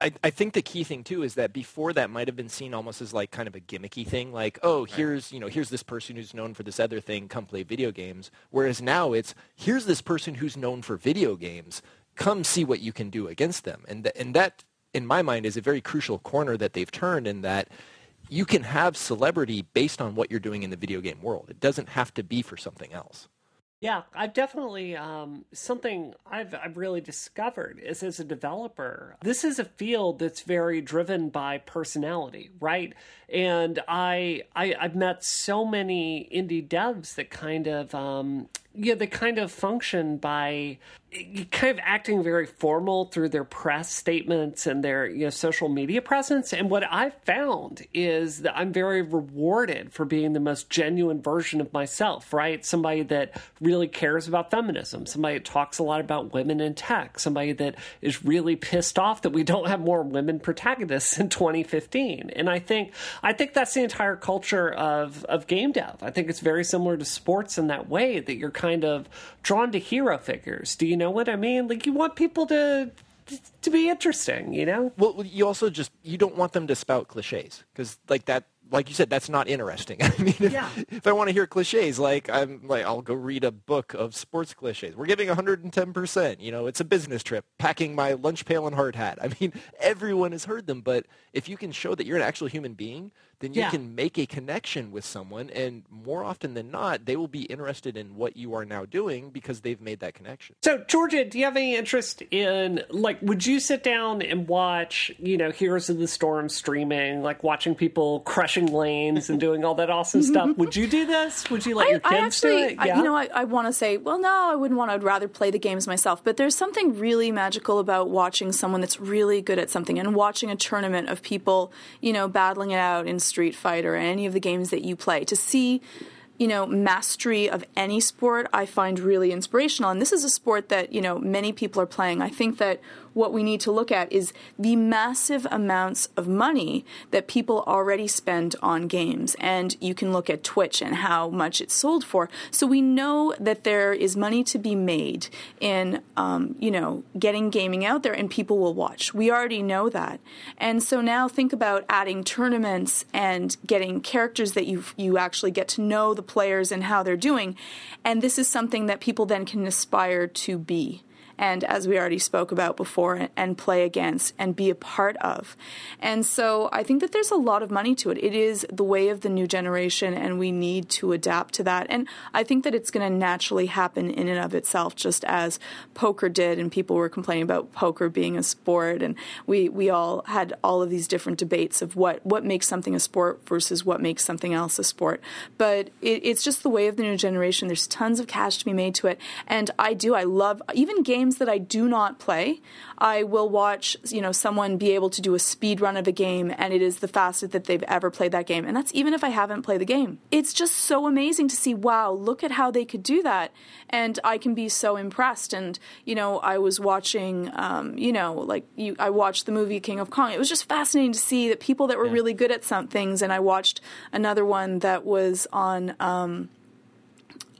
I, I think the key thing too is that before that might have been seen almost as like kind of a gimmicky thing, like oh here's you know here's this person who's known for this other thing, come play video games. Whereas now it's here's this person who's known for video games, come see what you can do against them, and th- and that in my mind is a very crucial corner that they've turned in that you can have celebrity based on what you're doing in the video game world. It doesn't have to be for something else. Yeah, I've definitely um, something I've I've really discovered is as a developer, this is a field that's very driven by personality, right? And I, I I've met so many indie devs that kind of um, yeah, they kind of function by eh, kind of acting very formal through their press statements and their you know social media presence. And what i've found is that i'm very rewarded for being the most genuine version of myself right? Somebody that really cares about feminism somebody that talks a lot about women in tech somebody that is really pissed off that we don't have more women protagonists in 2015 and i think i think that's the entire culture of of game dev. I think it's very similar to sports in that way that you're kind of drawn to hero figures do you know what I mean? Like you want people to to be interesting, you know? Well, you also just you don't want them to spout cliches because like that like you said, that's not interesting. I mean, if, yeah. if I want to hear cliches, like I'm like, I'll go read a book of sports cliches. We're giving 110%. You know, it's a business trip. Packing my lunch pail and hard hat. I mean, everyone has heard them, but if you can show that you're an actual human being, then you Yeah. can make a connection with someone, and more often than not, they will be interested in what you are now doing because they've made that connection. So, Georgia, do you have any interest in like? Would you sit down and watch, you know, Heroes of the Storm streaming, like watching people crushing lanes and doing all that awesome stuff? Would you do this? Would you let your kids I actually, do it? I, you know, I, I want to say, well, no, I wouldn't want. to. I'd rather play the games myself. But there's something really magical about watching someone that's really good at something and watching a tournament of people, you know, battling it out in Street Fighter and any of the games that you play. To see, you know, mastery of any sport, I find really inspirational. And this is a sport that you know many people are playing. I think that what we need to look at is the massive amounts of money that people already spend on games. And you can look at Twitch and how much it's sold for. So we know that there is money to be made in, um, you know, getting gaming out there and people will watch. We already know that. And so now think about adding tournaments and getting characters that you you actually get to know the players and how they're doing. And this is something that people then can aspire to be and as we already spoke about before, and play against and be a part of. And so I think that there's a lot of money to it. It is the way of the new generation, and we need to adapt to that. And I think that it's going to naturally happen in and of itself, just as poker did, and people were complaining about poker being a sport, and we, we all had all of these different debates of what, what makes something a sport versus what makes something else a sport. But it, it's just the way of the new generation. There's tons of cash to be made to it. And I do, I love even games that I do not play. I will watch, you know, someone be able to do a speed run of a game and it is the fastest that they've ever played that game. And that's even if I haven't played the game. It's just so amazing to see, wow, look at how they could do that. And I can be so impressed. And, you know, I was watching, um, you know, like you, I watched the movie King of Kong. It was just fascinating to see that people that were really good at some things. And I watched another one that was on, um,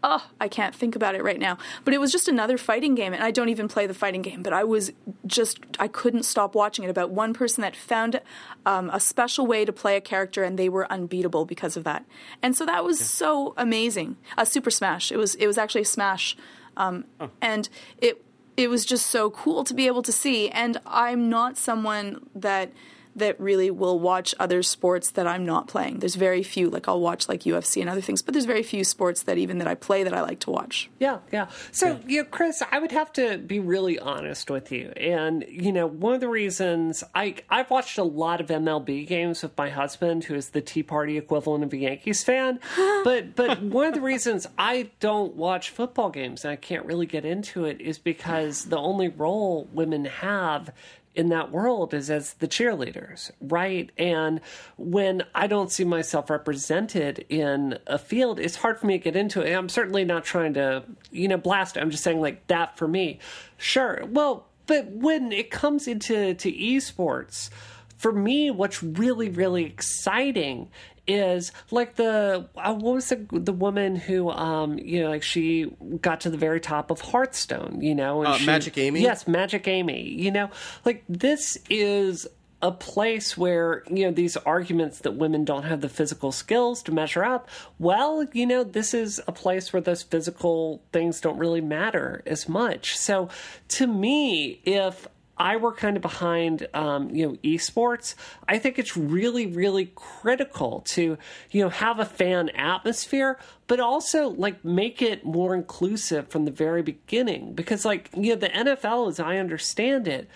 oh, I can't think about it right now. But it was just another fighting game, and I don't even play the fighting game. But I was just, I couldn't stop watching it about one person that found um, a special way to play a character, and they were unbeatable because of that. And so that was so amazing. A Super Smash. It was, it was actually a Smash, um, and it, it was just so cool to be able to see. And I'm not someone that that really will watch other sports that I'm not playing. There's very few, like I'll watch like UFC and other things, but there's very few sports that even that I play that I like to watch. Yeah, yeah. So, you know, Chris, I would have to be really honest with you. And, you know, one of the reasons I I've watched a lot of MLB games with my husband, who is the Tea Party equivalent of a Yankees fan. but but one of the reasons I don't watch football games and I can't really get into it is because the only role women have in that world is as the cheerleaders, right? And when I don't see myself represented in a field, it's hard for me to get into it. And I'm certainly not trying to, you know, blast it. I'm just saying like that for me. Sure. Well, but when it comes into to esports, for me, what's really, really exciting is like the uh, what was the the woman who um you know like she got to the very top of Hearthstone you know and Uh, she- Magic Amy? yes Magic Amy you know like this is a place where you know these arguments that women don't have the physical skills to measure up well you know this is a place where those physical things don't really matter as much so to me if I work kind of behind, um, you know, esports, I think it's really, really critical to, you know, have a fan atmosphere, but also like make it more inclusive from the very beginning. Because, like, you know, the NFL, as I understand it,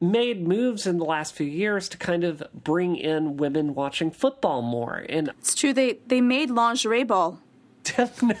made moves in the last few years to kind of bring in women watching football more. And It's true. They they made lingerie ball. no,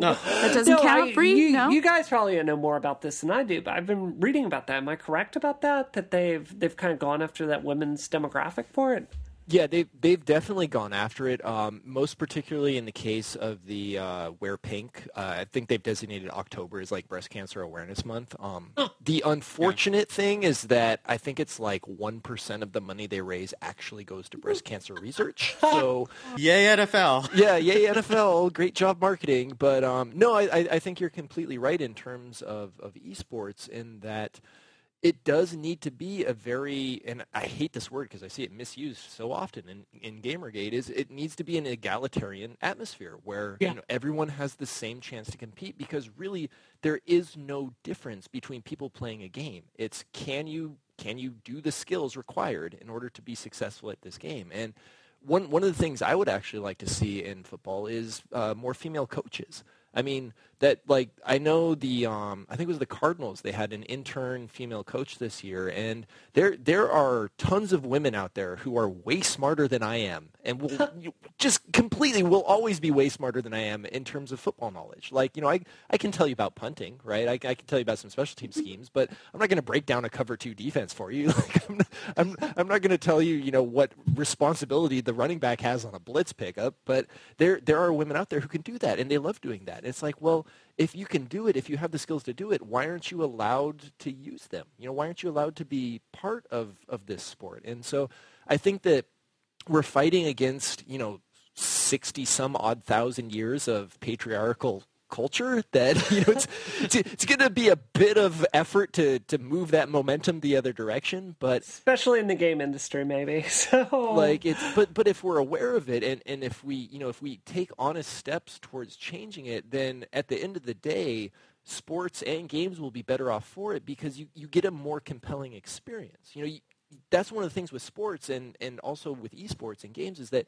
That doesn't No, count I- for you. you, no. you guys probably know more about this than I do, but I've been reading about that. Am I correct about that? That they've they've kind of gone after that women's demographic for it. Yeah, they've they've definitely gone after it. Um, most particularly in the case of the uh, Wear Pink. Uh, I think they've designated October as like Breast Cancer Awareness Month. Um, the unfortunate thing is that I think it's like one percent of the money they raise actually goes to breast cancer research. So Yay NFL. yeah, yay NFL, great job marketing. But um, no, I, I I think you're completely right in terms of, of esports in that it does need to be a very, and I hate this word because I see it misused so often in, in Gamergate, is it needs to be an egalitarian atmosphere where Yeah. you know, everyone has the same chance to compete because really there is no difference between people playing a game. It's can you can you do the skills required in order to be successful at this game? And one one of the things I would actually like to see in football is uh, more female coaches. I mean that like I know the um, I think it was the Cardinals. They had an intern female coach this year, and there there are tons of women out there who are way smarter than I am, and will just completely will always be way smarter than I am in terms of football knowledge. Like you know I I can tell you about punting, right? I, I can tell you about some special team schemes, but I'm not going to break down a cover two defense for you. Like I'm not, I'm, I'm not going to tell you you know what responsibility the running back has on a blitz pickup, but there there are women out there who can do that, and they love doing that. It's like well if you can do it, if you have the skills to do it, why aren't you allowed to use them? You know, why aren't you allowed to be part of, of this sport? And so I think that we're fighting against, you know, 60 some odd thousand years of patriarchal culture that, you know, it's, it's, it's going to be a bit of effort to, to move that momentum the other direction, but especially in the game industry, maybe. So, like it's but but if we're aware of it and and if we you know if we take honest steps towards changing it then at the end of the day sports and games will be better off for it because you you get a more compelling experience you know you, that's one of the things with sports and and also with esports and games is that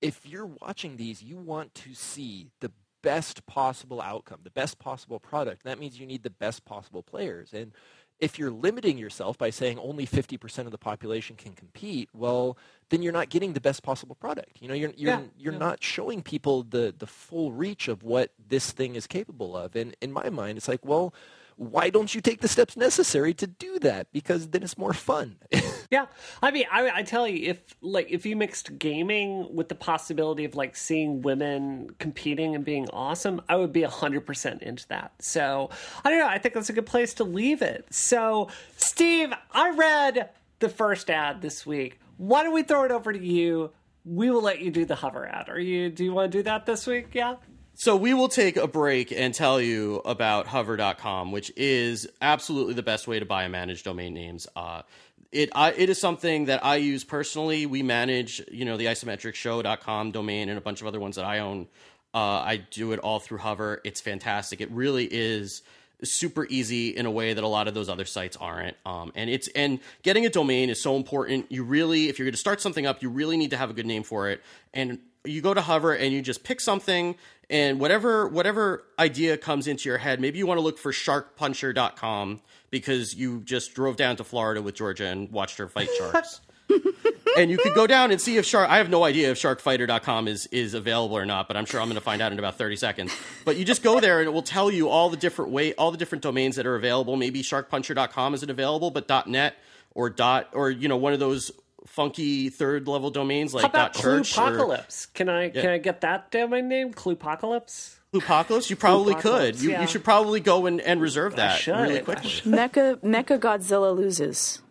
if you're watching these you want to see the best possible outcome the best possible product that means you need the best possible players and if you're limiting yourself by saying only 50% of the population can compete, well, then you're not getting the best possible product. You know, you're you're Yeah, you're yeah. not showing people the the full reach of what this thing is capable of. And in my mind, it's like, well, why don't you take the steps necessary to do that? Because then it's more fun. yeah, I mean, I, I tell you, if like if you mixed gaming with the possibility of like seeing women competing and being awesome, I would be hundred percent into that. So I don't know. I think that's a good place to leave it. So, Steve, I read the first ad this week. Why don't we throw it over to you? We will let you do the hover ad. Are you? Do you want to do that this week? Yeah. So we will take a break and tell you about hover.com, which is absolutely the best way to buy and manage domain names. Uh, it I, it is something that I use personally. We manage, you know, the isometricshow.com domain and a bunch of other ones that I own. Uh, I do it all through Hover. It's fantastic. It really is super easy in a way that a lot of those other sites aren't. Um, and it's and getting a domain is so important. You really, if you're going to start something up, you really need to have a good name for it. And you go to Hover and you just pick something, and whatever whatever idea comes into your head, maybe you want to look for sharkpuncher.com because you just drove down to Florida with Georgia and watched her fight sharks. and you could go down and see if shark. I have no idea if sharkfighter.com is is available or not, but I'm sure I'm going to find out in about 30 seconds. But you just go there and it will tell you all the different way, all the different domains that are available. Maybe sharkpuncher.com isn't available, but .net or dot or you know one of those funky third level domains like How about dot church or? Can I can I get that domain name? Cluepocalypse. Cluepocalypse. You probably Cluepocalypse, could. You, yeah. you should probably go and, and reserve that should. really I quickly. should. Mecha Mecha Godzilla loses.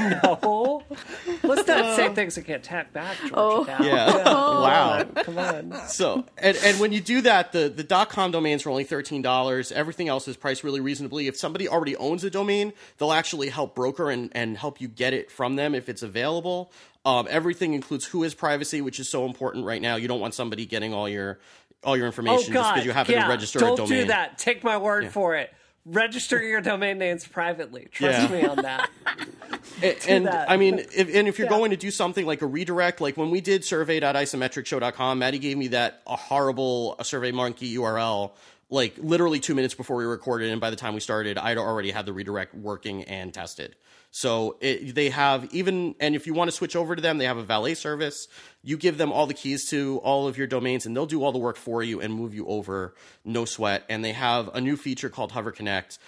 No. Let's not say things that get tagged back, Georgia. Oh. now. Yeah. wow. Come on. So and, and when you do that, the the dot .com domains are only thirteen dollars. Everything else is priced really reasonably. If somebody already owns a domain, they'll actually help broker and, and help you get it from them if it's available. Um, everything includes WHOIS privacy, which is so important right now. You don't want somebody getting all your all your Oh information just because you happen yeah. to register Don't a domain. Don't do that. Take my word for it. Register your domain names privately. Trust Yeah. me on that. and, and that. I mean, if, and if you're Yeah. going to do something like a redirect, like when we did survey.isometricshow.com, Maddie gave me that a horrible Survey Monkey URL, like literally two minutes before we recorded, and by the time we started, I'd already had the redirect working and tested. So it, they have even, and if you want to switch over to them, they have a valet service. You give them all the keys to all of your domains, and they'll do all the work for you and move you over, no sweat. And they have a new feature called Hover Connect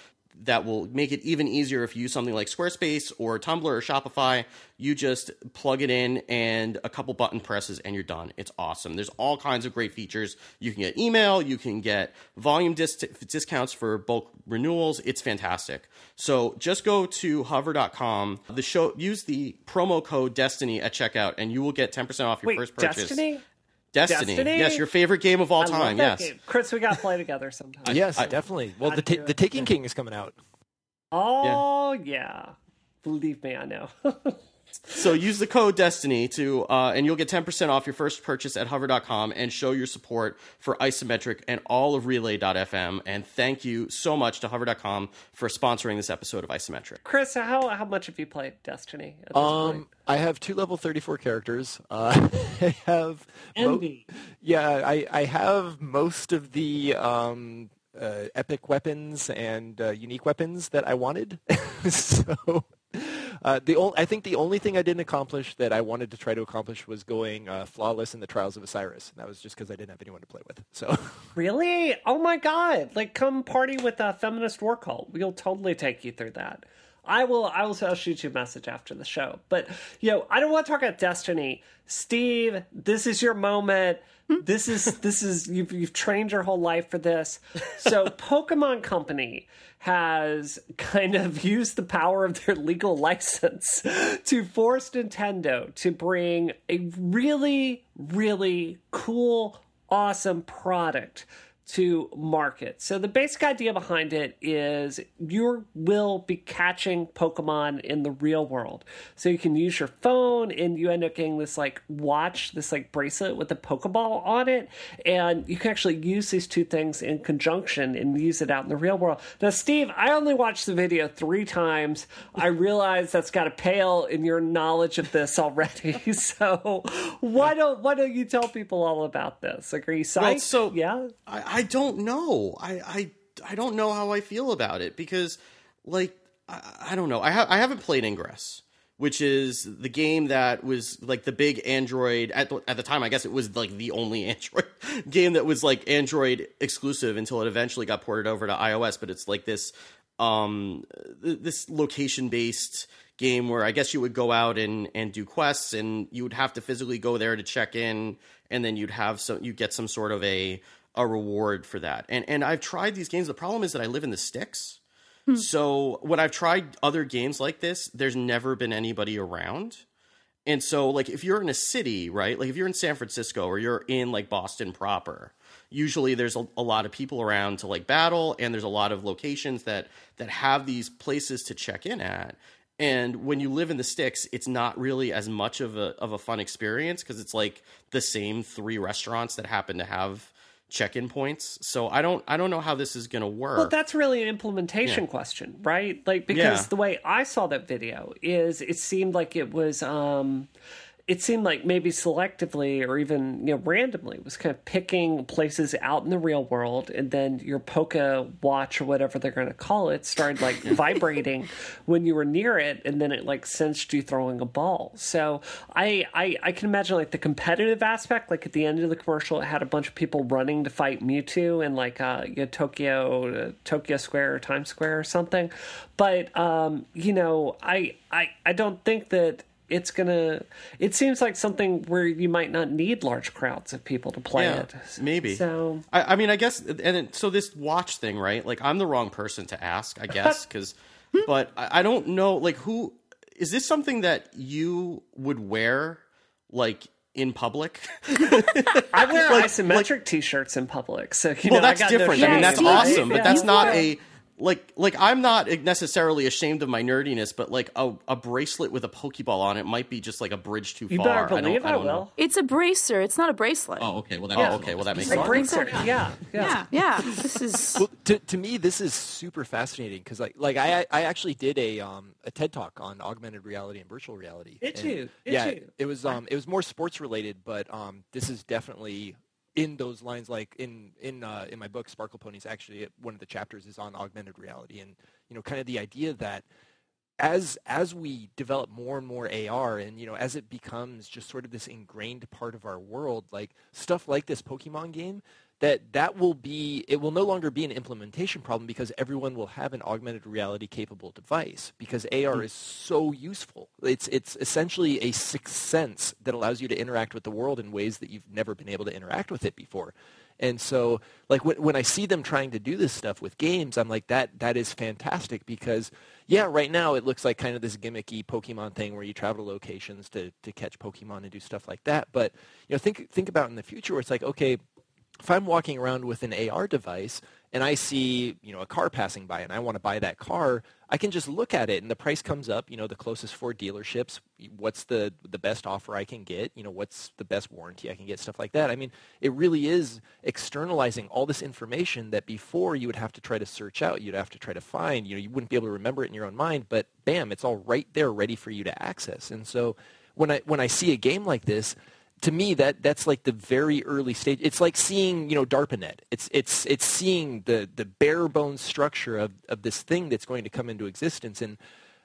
that will make it even easier if you use something like Squarespace or Tumblr or Shopify. You just plug it in and a couple button presses and you're done. It's awesome. There's all kinds of great features. You can get email, you can get volume dis- discounts for bulk renewals. It's fantastic. So just go to hover.com. The show use the promo code Destiny at checkout and you will get 10% off your Wait, first purchase. Destiny? Destiny. Destiny? Yes, your favorite game of all I love time. that Yes. game. Chris, we got to play together sometime. yes, definitely. Well, the I'd ta- the Taken King is coming out. Oh yeah. Believe me, I know. So use the code Destiny to, uh, and you'll get 10% off your first purchase at hover.com and show your support for Isometric and all of Relay.fm. And thank you so much to hover.com for sponsoring this episode of Isometric. Chris, how how much have you played Destiny at this Um, point? I have two level 34 characters. Uh, I have mo- yeah, I, I have most of the um, uh, epic weapons and uh, unique weapons that I wanted. so uh, the only, I think the only thing I didn't accomplish that I wanted to try to accomplish was going uh, flawless in the Trials of Osiris. And that was just because I didn't have anyone to play with. So Really? Oh my god! Like, come party with a feminist war cult. We'll totally take you through that. I will. I will. I'll shoot you a message after the show. But you know, I don't want to talk about Destiny. Steve, this is your moment. This is this is you've you've trained your whole life for this. So Pokemon Company has kind of used the power of their legal license to force Nintendo to bring a really really cool awesome product to market. So the basic idea behind it is you will be catching Pokemon in the real world. So you can use your phone and you end up getting this like watch, this like bracelet with a Pokeball on it. And you can actually use these two things in conjunction and use it out in the real world. Now, Steve, I only watched the video three times. I realize that's got to pale in your knowledge of this already. So why don't why don't you tell people all about this? Like, are you psyched? Well, so- yeah. I, I don't know. I, I, I don't know how I feel about it because, like, I, I don't know. I, ha- I haven't played Ingress, which is the game that was like the big Android at the, at the time. I guess it was like the only Android game that was like Android exclusive until it eventually got ported over to iOS. But it's like this, um, th- this location based game where I guess you would go out and, and do quests and you would have to physically go there to check in and then you'd have some you get some sort of a a reward for that. And and I've tried these games. The problem is that I live in the sticks. Hmm. So when I've tried other games like this, there's never been anybody around. And so like if you're in a city, right? Like if you're in San Francisco or you're in like Boston proper, usually there's a, a lot of people around to like battle and there's a lot of locations that that have these places to check in at. And when you live in the sticks, it's not really as much of a of a fun experience because it's like the same three restaurants that happen to have check-in points. So I don't I don't know how this is going to work. Well, that's really an implementation Yeah. question, right? Like because Yeah. the way I saw that video is it seemed like it was um it seemed like maybe selectively or even you know randomly was kind of picking places out in the real world and then your Poca watch or whatever they're going to call it started like vibrating when you were near it and then it like sensed you throwing a ball. So I, I I can imagine like the competitive aspect like at the end of the commercial it had a bunch of people running to fight Mewtwo in like uh you know, Tokyo uh, Tokyo Square or Times Square or something. But um you know I I I don't think that it's gonna it seems like something where you might not need large crowds of people to play Yeah, it maybe. so I, I mean, I guess, and then, so this watch thing, right? Like, I'm the wrong person to ask, I guess, because, but I, I don't know, like, who is this something that you would wear, like, in public? i wear Like- isometric t-shirts in public so you well, know I that's no different. I mean, that's awesome, but Yeah. that's not a. like like I'm not necessarily ashamed of my nerdiness, but like a, a bracelet with a Pokeball on it might be just like a bridge too You far. better I believe don't, I I, don't will. know. It's a bracer. It's not a bracelet. Oh, okay. Well, that, Yeah. oh, okay. Well, that makes Like sense. bracer. Yeah, yeah. Yeah, this is. Well, to, to me, this is super fascinating because like like I I actually did a um a TED talk on augmented reality and virtual reality. Did And, you? Yeah, you? it was um it was more sports related, but um this is definitely in those lines. Like in in uh, in my book Sparkle Ponies, actually one of the chapters is on augmented reality and you know kind of the idea that as as we develop more and more AR and you know as it becomes just sort of this ingrained part of our world like stuff like this Pokemon game that that will be it will no longer be an implementation problem because everyone will have an augmented reality capable device because AR mm-hmm. is so useful. It's it's essentially a sixth sense that allows you to interact with the world in ways that you've never been able to interact with it before. And so, like when, when I see them trying to do this stuff with games, I'm like, that that is fantastic because, yeah, right now it looks like kind of this gimmicky Pokemon thing where you travel to locations to, to catch Pokemon and do stuff like that. But you know, think think about in the future where it's like, okay, if I'm walking around with an AR device and I see, you know, a car passing by and I want to buy that car, I can just look at it and the price comes up, you know, the closest four dealerships, what's the the best offer I can get, you know, what's the best warranty I can get, stuff like that. I mean, it really is externalizing all this information that before you would have to try to search out, you'd have to try to find, you know, you wouldn't be able to remember it in your own mind, but bam, it's all right there ready for you to access. And so when I when I see a game like this, to me that that's like the very early stage. It's like seeing you know darpanet. It's it's it's seeing the the bare bones structure of of this thing that's going to come into existence. And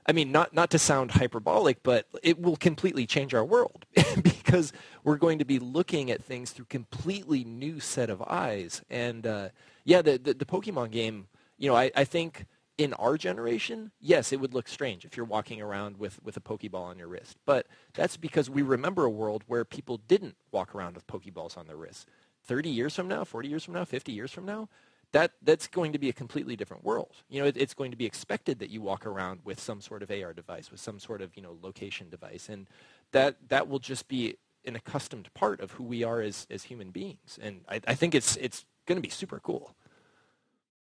i mean not not to sound hyperbolic but it will completely change our world because we're going to be looking at things through completely new set of eyes. And uh, yeah the, the the pokemon game you know i i think in our generation, yes, it would look strange if you're walking around with, with a Pokeball on your wrist. But that's because we remember a world where people didn't walk around with Pokeballs on their wrists. 30 years from now, 40 years from now, 50 years from now, that, that's going to be a completely different world. You know, it, it's going to be expected that you walk around with some sort of AR device, with some sort of, you know, location device. And that, that will just be an accustomed part of who we are as, as human beings. And I, I think it's, it's going to be super cool.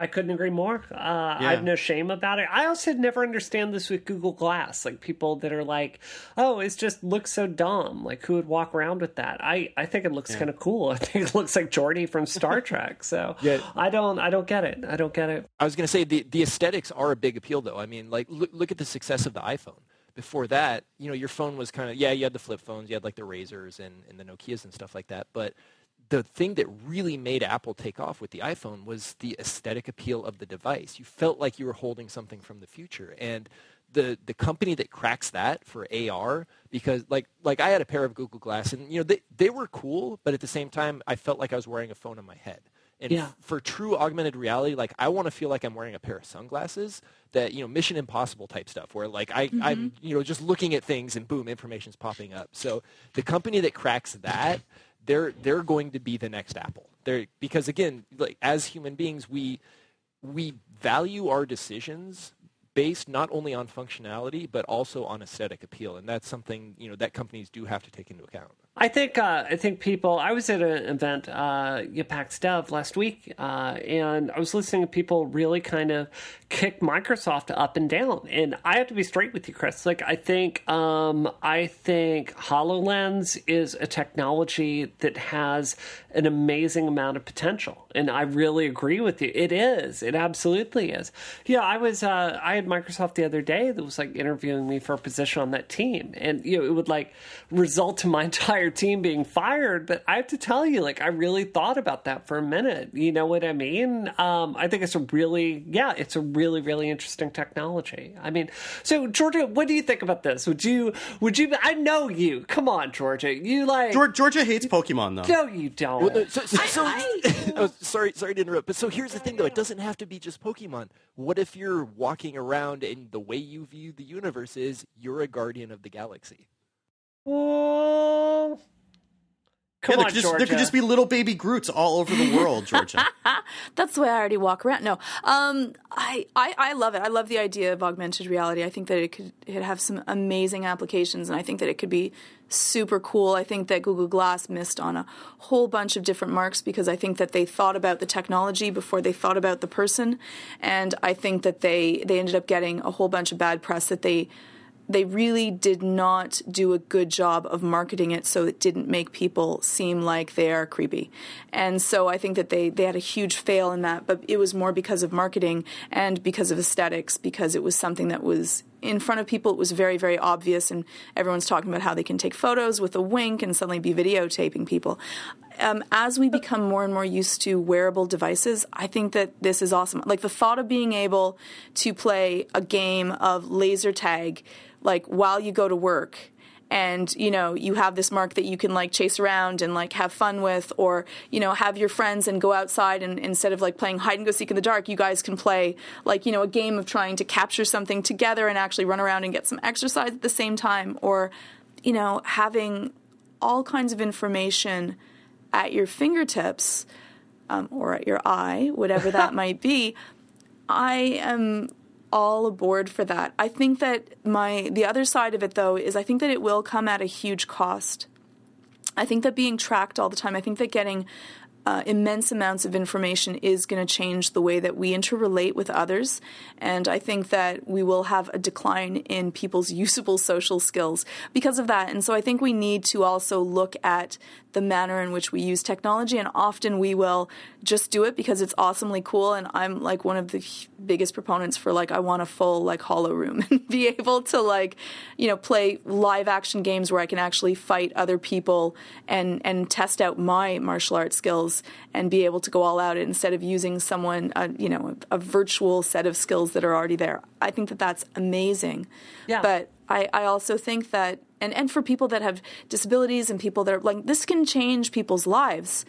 I couldn't agree more. Uh, I have no shame about it. I also never understand this with Google Glass. Like people that are like, "Oh, it just looks so dumb." Like who would walk around with that? I, I think it looks kind of cool. I think it looks like Geordi from Star Trek. So Yeah. I don't I don't get it. I don't get it. I was going to say the, the aesthetics are a big appeal, though. I mean, like look, look at the success of the iPhone. Before that, you know, your phone was kind of yeah, you had the flip phones, you had like the Razrs and, and the Nokia's and stuff like that. But the thing that really made Apple take off with the iPhone was the aesthetic appeal of the device. You felt like you were holding something from the future, and the the company that cracks that for AR because like like I had a pair of Google Glass and you know they they were cool, but at the same time I felt like I was wearing a phone on my head. And Yeah. f- for true augmented reality, like I want to feel like I'm wearing a pair of sunglasses that, you know, Mission Impossible type stuff where like I, I'm, mm-hmm. you know, just looking at things and boom, information's popping up. So the company that cracks that, they're, they're going to be the next Apple. They're, because again, like as human beings, we, we value our decisions based not only on functionality, but also on aesthetic appeal. And that's something, you know, that companies do have to take into account. I think uh, I think people. I was at an event, uh, PAX Dev last week, uh, and I was listening to people really kind of kick Microsoft up and down. And I have to be straight with you, Chris. Like I think um, I think Hololens is a technology that has an amazing amount of potential, and I really agree with you. It is. It absolutely is. Yeah, I was. Uh, I had Microsoft the other day that was like interviewing me for a position on that team, and you know it would like result to my entire team being fired. But I have to tell you, like I really thought about that for a minute. You know what I mean? Um, I think it's a really, yeah, it's a really, really interesting technology. I mean, so Georgia, what do you think about this? Would you? Would you? I know you. Come on, Georgia. You like? Geor- Georgia hates Pokemon though. no, you don't. Well, no, so, so, so- oh, sorry, sorry to interrupt. But so here's the thing, though. It doesn't have to be just Pokemon. What if you're walking around and the way you view the universe is you're a guardian of the galaxy? Come yeah, there on, could, just, there could just be little baby Groots all over the world, Georgia. That's the way I already walk around. No, um, I, I I love it. I love the idea of augmented reality. I think that it could it have some amazing applications, and I think that it could be super cool. I think that Google Glass missed on a whole bunch of different marks because I think that they thought about the technology before they thought about the person, and I think that they they ended up getting a whole bunch of bad press that they they really did not do a good job of marketing it so it didn't make people seem like they are creepy. And so I think that they, they had a huge fail in that, but it was more because of marketing and because of aesthetics, because it was something that was in front of people. It was very, very obvious, and everyone's talking about how they can take photos with a wink and suddenly be videotaping people. Um, as we become more and more used to wearable devices, I think that this is awesome. Like the thought of being able to play a game of laser tag like while you go to work and you know you have this mark that you can like chase around and like have fun with or you know have your friends and go outside and instead of like playing hide and go seek in the dark you guys can play like you know a game of trying to capture something together and actually run around and get some exercise at the same time or you know having all kinds of information at your fingertips um, or at your eye whatever that might be i am all aboard for that. I think that my the other side of it though is I think that it will come at a huge cost. I think that being tracked all the time, I think that getting uh, immense amounts of information is going to change the way that we interrelate with others. And I think that we will have a decline in people's usable social skills because of that. And so I think we need to also look at the manner in which we use technology. And often we will just do it because it's awesomely cool. And I'm like one of the biggest proponents for like, I want a full like hollow room and be able to like, you know, play live action games where I can actually fight other people and, and test out my martial arts skills and be able to go all out instead of using someone, uh, you know, a, a virtual set of skills that are already there. I think that that's amazing. Yeah. But I, I also think that, and, and for people that have disabilities and people that are like, this can change people's lives.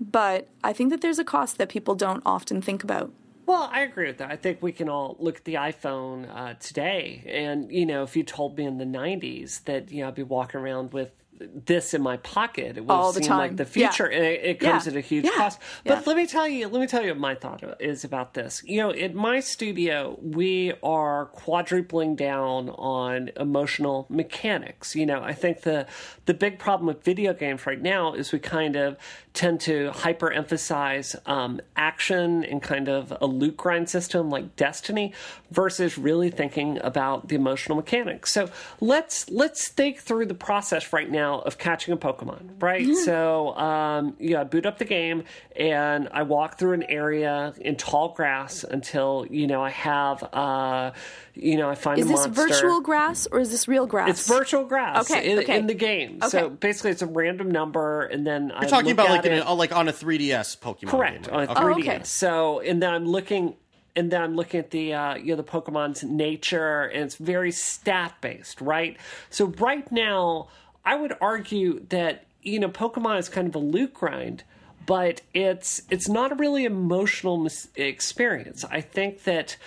But I think that there's a cost that people don't often think about. Well, I agree with that. I think we can all look at the iPhone uh, today, and you know, if you told me in the '90s that you know I'd be walking around with this in my pocket, it would All the seem time. like the Yeah. future, and it, it comes Yeah. at a huge Yeah. cost. But Yeah. let me tell you, let me tell you what my thought is about this. You know, in my studio, we are quadrupling down on emotional mechanics. You know, I think the the big problem with video games right now is we kind of tend to hyper emphasize um, action and kind of a loot grind system like Destiny versus really thinking about the emotional mechanics. So let's let's think through the process right now of catching a Pokemon, right? So um, yeah, I boot up the game and I walk through an area in tall grass until you know I have uh, you know I find Is a this virtual grass or is this real grass? It's virtual grass Okay, in, okay. in the game. So basically, it's a random number, and then You're talking about like in a, like on a 3DS Pokemon correct game. on right? a Okay. 3DS. Oh, okay. So and then I'm looking. And then I'm looking at the uh, you know the Pokemon's nature, and it's very stat based, right? So right now, I would argue that you know Pokemon is kind of a loot grind, but it's it's not a really emotional mis- experience. I think that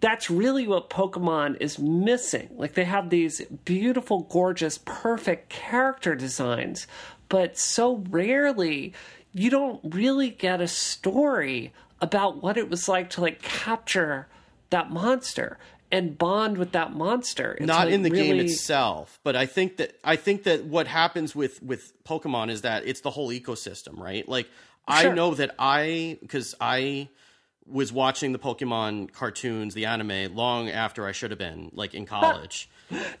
that's really what Pokemon is missing. Like they have these beautiful, gorgeous, perfect character designs, but so rarely you don't really get a story about what it was like to like capture that monster and bond with that monster. It's, not like, in the game itself but i think that i think that what happens with with pokemon is that it's the whole ecosystem right like i know that i because i was watching the pokemon cartoons the anime long after i should have been like in college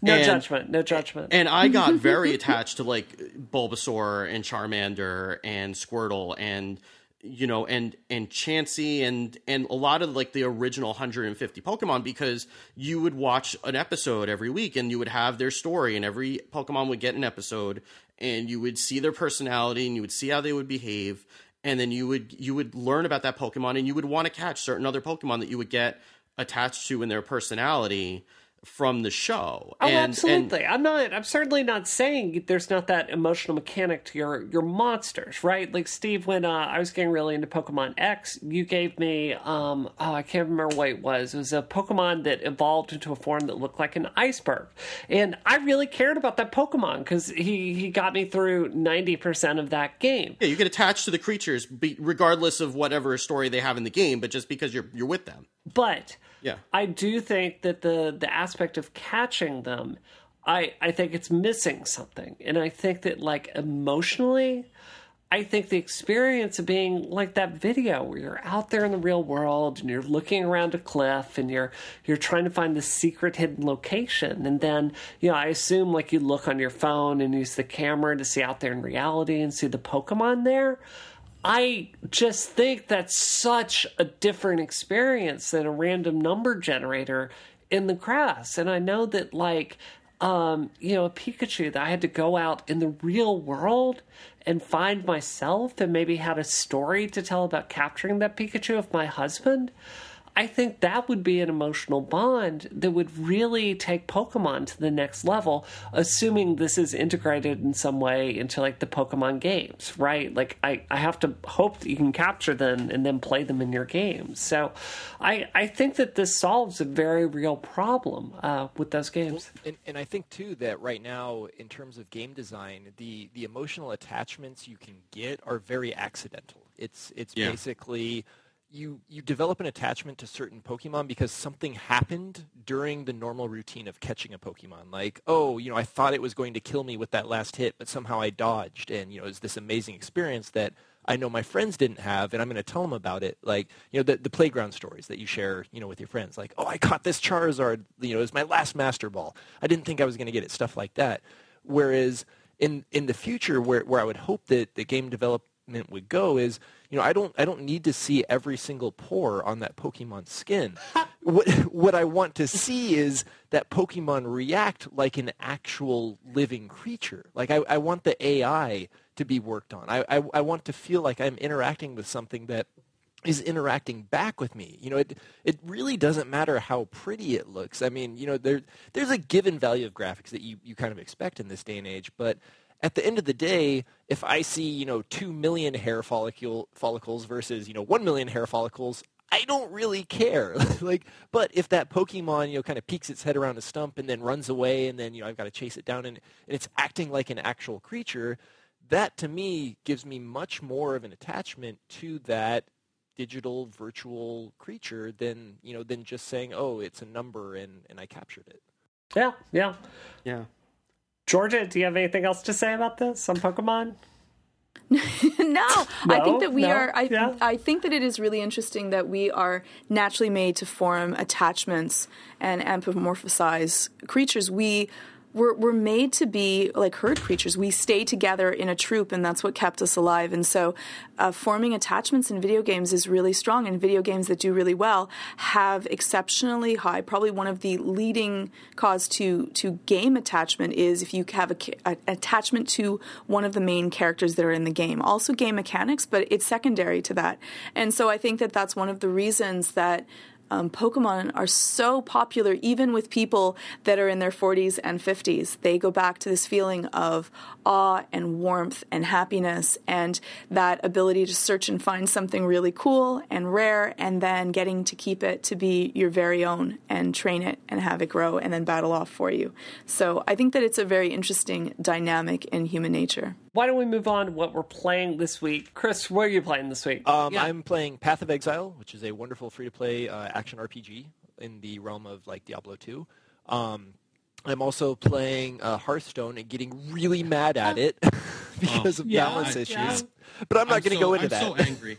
No And- judgment, no judgment. and I got very attached to like Bulbasaur and Charmander and Squirtle and you know and and Chansey and and a lot of like the original 150 Pokemon because you would watch an episode every week and you would have their story and every Pokemon would get an episode and you would see their personality and you would see how they would behave and then you would you would learn about that Pokemon and you would want to catch certain other Pokemon that you would get attached to in their personality from the show. Oh, and, absolutely. And, I'm not. I'm certainly not saying there's not that emotional mechanic to your your monsters, right? Like Steve, when uh, I was getting really into Pokemon X, you gave me um oh I can't remember what it was. It was a Pokemon that evolved into a form that looked like an iceberg, and I really cared about that Pokemon because he he got me through ninety percent of that game. yeah, you get attached to the creatures be, regardless of whatever story they have in the game, but just because you're you're with them. But Yeah. I do think that the the aspect of catching them, I I think it's missing something, and I think that like emotionally. I think the experience of being like that video where you're out there in the real world and you're looking around a cliff and you're you're trying to find the secret hidden location and then you know I assume like you look on your phone and use the camera to see out there in reality and see the Pokemon there. I just think that's such a different experience than a random number generator in the grass. And I know that, like, um, you know, a Pikachu that I had to go out in the real world and find myself and maybe had a story to tell about capturing that Pikachu with my husband. I think that would be an emotional bond that would really take Pokemon to the next level, assuming this is integrated in some way into like the Pokemon games, right? Like I, I have to hope that you can capture them and then play them in your games. So I I think that this solves a very real problem uh, with those games. And, and I think too that right now, in terms of game design, the the emotional attachments you can get are very accidental. It's it's Yeah. basically you you develop an attachment to certain Pokemon because something happened during the normal routine of catching a Pokemon. Like, oh, you know, I thought it was going to kill me with that last hit, but somehow I dodged, and you know, it's this amazing experience that I know my friends didn't have, and I'm going to tell them about it. Like, you know, the, the playground stories that you share, you know, with your friends. Like, oh, I caught this Charizard. You know, it was my last Master Ball. I didn't think I was going to get it. Stuff like that. Whereas in in the future, where where I would hope that the game development would go is, you know, I don't I don't need to see every single pore on that Pokemon skin. what what I want to see is that Pokemon react like an actual living creature. Like I, I want the AI to be worked on. I, I I want to feel like I'm interacting with something that is interacting back with me. You know, it it really doesn't matter how pretty it looks. I mean, you know, there there's a given value of graphics that you, you kind of expect in this day and age, but at the end of the day, if I see, you know, two million hair follicle follicles versus, you know, one million hair follicles, I don't really care. like, but if that Pokemon, you know, kind of peeks its head around a stump and then runs away, and then you know I've got to chase it down, and, and it's acting like an actual creature, that to me gives me much more of an attachment to that digital virtual creature than you know than just saying, oh, it's a number and and I captured it. Yeah, yeah. Yeah. Georgia, do you have anything else to say about this on Pokemon? no, I think that we No? are. I, Yeah. I think that it is really interesting that we are naturally made to form attachments and anthropomorphize creatures. We we're, we're made to be like herd creatures. We stay together in a troop, and that's what kept us alive. And so, uh, forming attachments in video games is really strong. And video games that do really well have exceptionally high. Probably one of the leading cause to to game attachment is if you have a, a attachment to one of the main characters that are in the game. Also, game mechanics, but it's secondary to that. And so, I think that that's one of the reasons that um, Pokemon are so popular, even with people that are in their 40s and 50s. They go back to this feeling of awe and warmth and happiness, and that ability to search and find something really cool and rare, and then getting to keep it to be your very own and train it and have it grow and then battle off for you. So I think that it's a very interesting dynamic in human nature. Why don't we move on to what we're playing this week? Chris, what are you playing this week? Um, I'm playing Path of Exile, which is a wonderful free-to-play uh, action RPG in the realm of like Diablo 2. Um, I'm also playing uh, Hearthstone and getting really mad at it because of Yeah, balance I- issues. Yeah. But I'm not going to so- go into I'm that. so angry.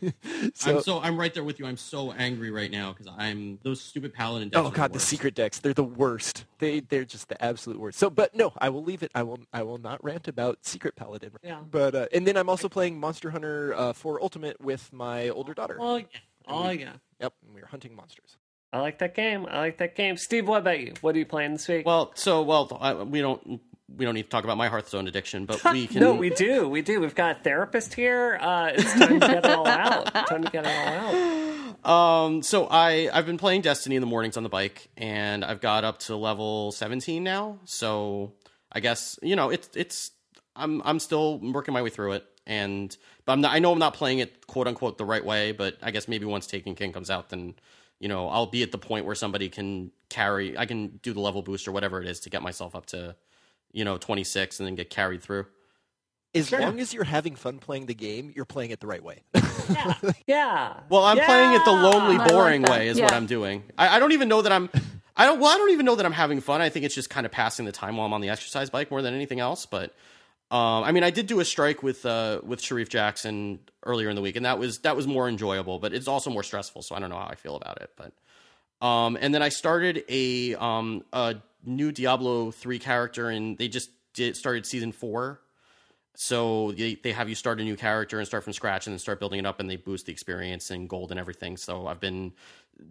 So- I'm so I'm right there with you. I'm so angry right now because I'm those stupid paladin. decks Oh god, the worst. secret decks, they're the worst. They they're just the absolute worst. So but no, I will leave it. I will I will not rant about Secret Paladin. Yeah. But uh, and then I'm also playing Monster Hunter uh, 4 Ultimate with my older daughter. oh yeah, oh yeah. Yep, and we're hunting monsters. I like that game. I like that game. Steve, what about you? What are you playing this week? Well, so well, I, we don't we don't need to talk about my Hearthstone addiction, but we can. no, we do. We do. We've got a therapist here. Uh, it's time to get it all out. Time to get it all out. Um, so I I've been playing Destiny in the mornings on the bike, and I've got up to level 17 now. So I guess you know it's it's I'm I'm still working my way through it, and but I'm not, I know I'm not playing it quote unquote the right way. But I guess maybe once Taken King comes out, then you know I'll be at the point where somebody can carry I can do the level boost or whatever it is to get myself up to you know 26 and then get carried through. As long as you're having fun playing the game, you're playing it the right way. Yeah. yeah. Well, I'm Yeah! playing it the lonely, I like boring way is what I'm doing. I, I don't even know that I'm. I don't. Well, I don't even know that I'm having fun. I think it's just kind of passing the time while I'm on the exercise bike more than anything else. But um, I mean, I did do a strike with uh, with Sharif Jackson earlier in the week, and that was that was more enjoyable, but it's also more stressful. So I don't know how I feel about it. But um, and then I started a um a new Diablo three character, and they just did, started season four. So they, they have you start a new character and start from scratch and then start building it up and they boost the experience and gold and everything. So I've been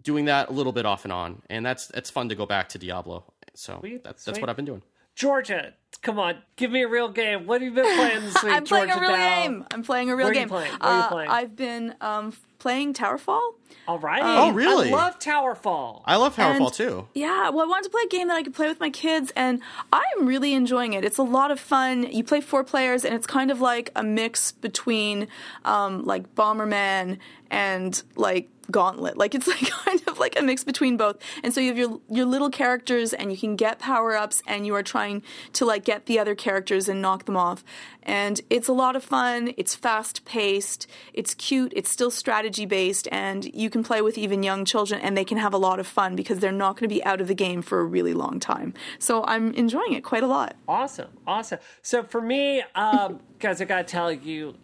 doing that a little bit off and on. And that's it's fun to go back to Diablo. So Sweet, that's that's sweet. what I've been doing. Georgia, come on, give me a real game. What have you been playing this week? I'm playing Georgia a real Dow? game. I'm playing a real Where are you game. playing? Where are you Uh, playing? I've been um, playing Towerfall. All right. Oh, really? I love Towerfall. I love Towerfall And- too. Yeah, well, I wanted to play a game that I could play with my kids, and I'm really enjoying it. It's a lot of fun. You play four players, and it's kind of like a mix between um, like Bomberman and like Gauntlet. Like it's like kind of like a mix between both. And so you have your your little characters, and you can get power ups, and you are trying to like get the other characters and knock them off. And it's a lot of fun. It's fast paced. It's cute. It's still strategy based, and you can play with even young children, and they can have a lot of fun because they're not going to be out of the game for a really long time. So I'm enjoying it quite a lot. Awesome, awesome. So for me, um, guys, I gotta tell you,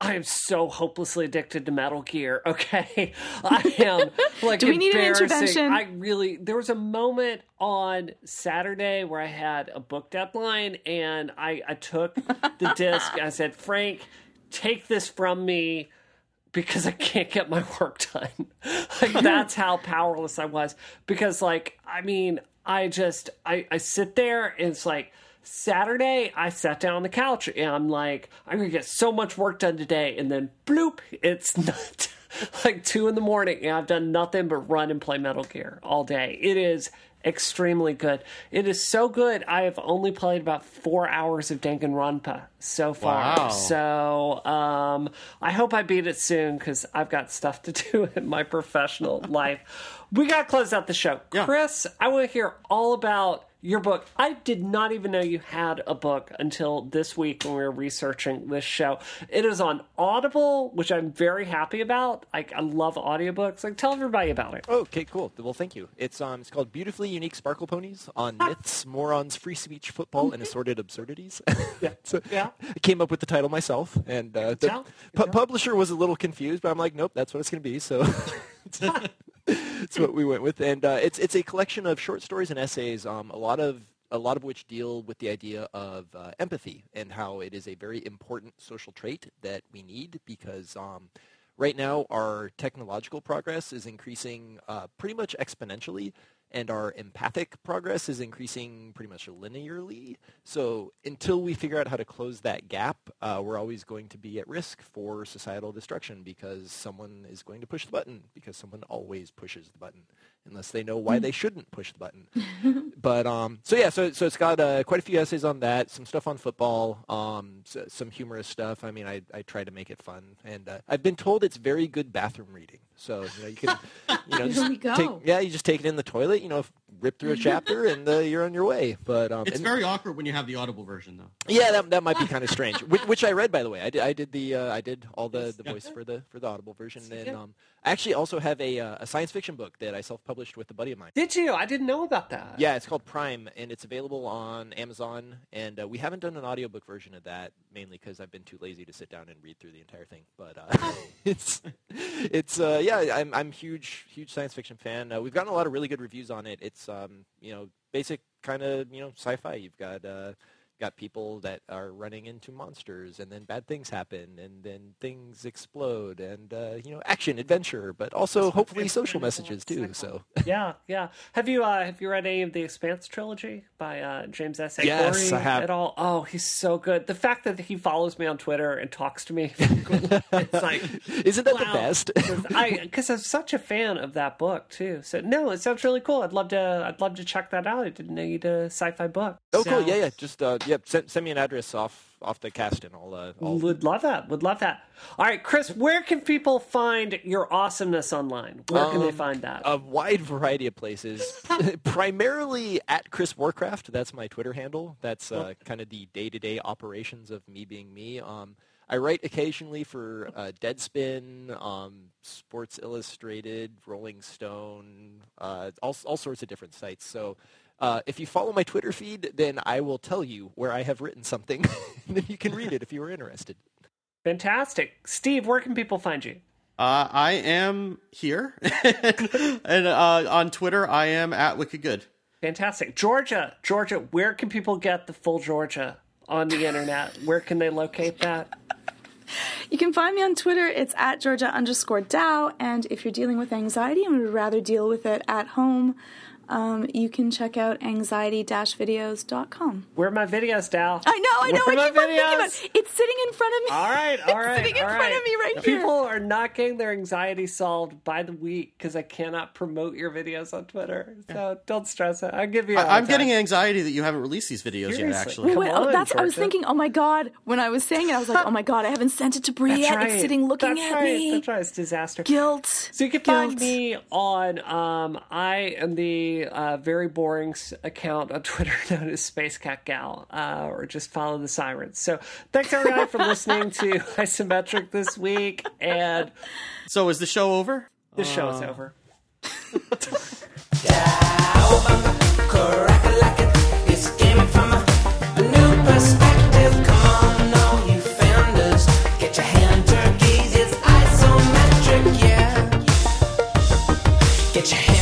I am so hopelessly addicted to Metal Gear. Okay, I am like. Do we need an intervention? I really. There was a moment on Saturday where I had a book deadline, and I I took the disc. I said, Frank, take this from me because I can't get my work done. like that's how powerless I was. Because like I mean, I just I, I sit there and it's like Saturday I sat down on the couch and I'm like, I'm gonna get so much work done today and then bloop, it's not like two in the morning and I've done nothing but run and play Metal Gear all day. It is extremely good. It is so good. I have only played about four hours of Danganronpa so far. Wow. So um, I hope I beat it soon because I've got stuff to do in my professional life. We got to close out the show. Yeah. Chris, I want to hear all about your book. I did not even know you had a book until this week when we were researching this show. It is on Audible, which I'm very happy about. Like I love audiobooks. Like tell everybody about it. Okay, cool. Well, thank you. It's um, it's called Beautifully Unique Sparkle Ponies on myths, morons, free speech, football, and assorted absurdities. Yeah. so Yeah. I came up with the title myself, and uh, the. Pu- publisher was a little confused, but I'm like, nope, that's what it's going to be. So. That's what we went with, and uh, it's it's a collection of short stories and essays. Um, a lot of a lot of which deal with the idea of uh, empathy and how it is a very important social trait that we need because um, right now our technological progress is increasing uh, pretty much exponentially and our empathic progress is increasing pretty much linearly. So until we figure out how to close that gap, uh, we're always going to be at risk for societal destruction because someone is going to push the button because someone always pushes the button unless they know why they shouldn't push the button. but um, so yeah, so so it's got uh, quite a few essays on that, some stuff on football, um, s some humorous stuff. I mean, I I try to make it fun, and uh, I've been told it's very good bathroom reading. So you know you can you know just we go. take yeah you just take it in the toilet, you know, rip through a chapter, and uh, you're on your way. But um, It's and- very awkward when you have the audible version though. yeah, that, that might be kind of strange. Which, which I read, by the way. I did. I did the. Uh, I did all the, the Yeah. voice for the for the Audible version. And um, I actually also have a uh, a science fiction book that I self published with a buddy of mine. Did you? I didn't know about that. Yeah, it's called Prime, and it's available on Amazon. And uh, we haven't done an audiobook version of that, mainly because I've been too lazy to sit down and read through the entire thing. But uh, it's it's uh, yeah, I'm I'm huge huge science fiction fan. Uh, we've gotten a lot of really good reviews on it. It's um, you know basic kind of you know sci-fi. You've got uh, got people that are running into monsters, and then bad things happen, and then things explode, and uh, you know, action, adventure, but also hopefully social messages too. So yeah, yeah. Have you uh, have you read any of the Expanse trilogy by uh, James S. A. Yes, Corey I have. At all? Oh, he's so good. The fact that he follows me on Twitter and talks to me, it's like isn't that wow. the best? I because I'm such a fan of that book too. So no, it sounds really cool. I'd love to. I'd love to check that out. I didn't know you did a sci-fi book. Oh, So- cool. Yeah, yeah. Just uh, yeah. Send, send me an address off off the cast, and I'll. Uh, I'll Would love that. Would love that. All right, Chris, where can people find your awesomeness online? Where can they Um, find that? a wide variety of places. Primarily at Chris Warcraft. That's my Twitter handle. That's uh, kind of the day-to-day operations of me being me. Um, I write occasionally for uh, Deadspin, um, Sports Illustrated, Rolling Stone, uh, all all sorts of different sites. So. Uh, if you follow my Twitter feed, then I will tell you where I have written something, and then you can read it if you are interested. Fantastic, Steve. Where can people find you? Uh, I am here, and uh, on Twitter I am at Wicked Good. Fantastic, Georgia. Georgia, where can people get the full Georgia on the internet? Where can they locate that? You can find me on Twitter. It's at Georgia underscore Dow. And if you're dealing with anxiety and would rather deal with it at home, um, you can check out anxiety-videos.com. Where are my videos, Dal? I know, I know. Where are I my keep on thinking about videos? it. It's sitting in front of me. All right, all It's right, sitting in all front right. of me right here. People are not getting their anxiety solved by the week because I cannot promote your videos on Twitter. So don't stress it. I'll give you. I, I'm getting anxiety that you haven't released these videos yet. Seriously. Actually, Come Wait, on, oh, that's. I was thinking. Oh my god! When I was saying it, I was like, oh my god! I haven't sent it to Bria. That's right. It's sitting looking That's at right. me. That's right. It's disaster. Guilt. So you can find me on um, I am the a uh, very boring account on Twitter known as Space Cat Gal, uh, or just follow the sirens. So thanks everybody for listening to Isometric this week. And so is the show over? The uh... show is over. Get your.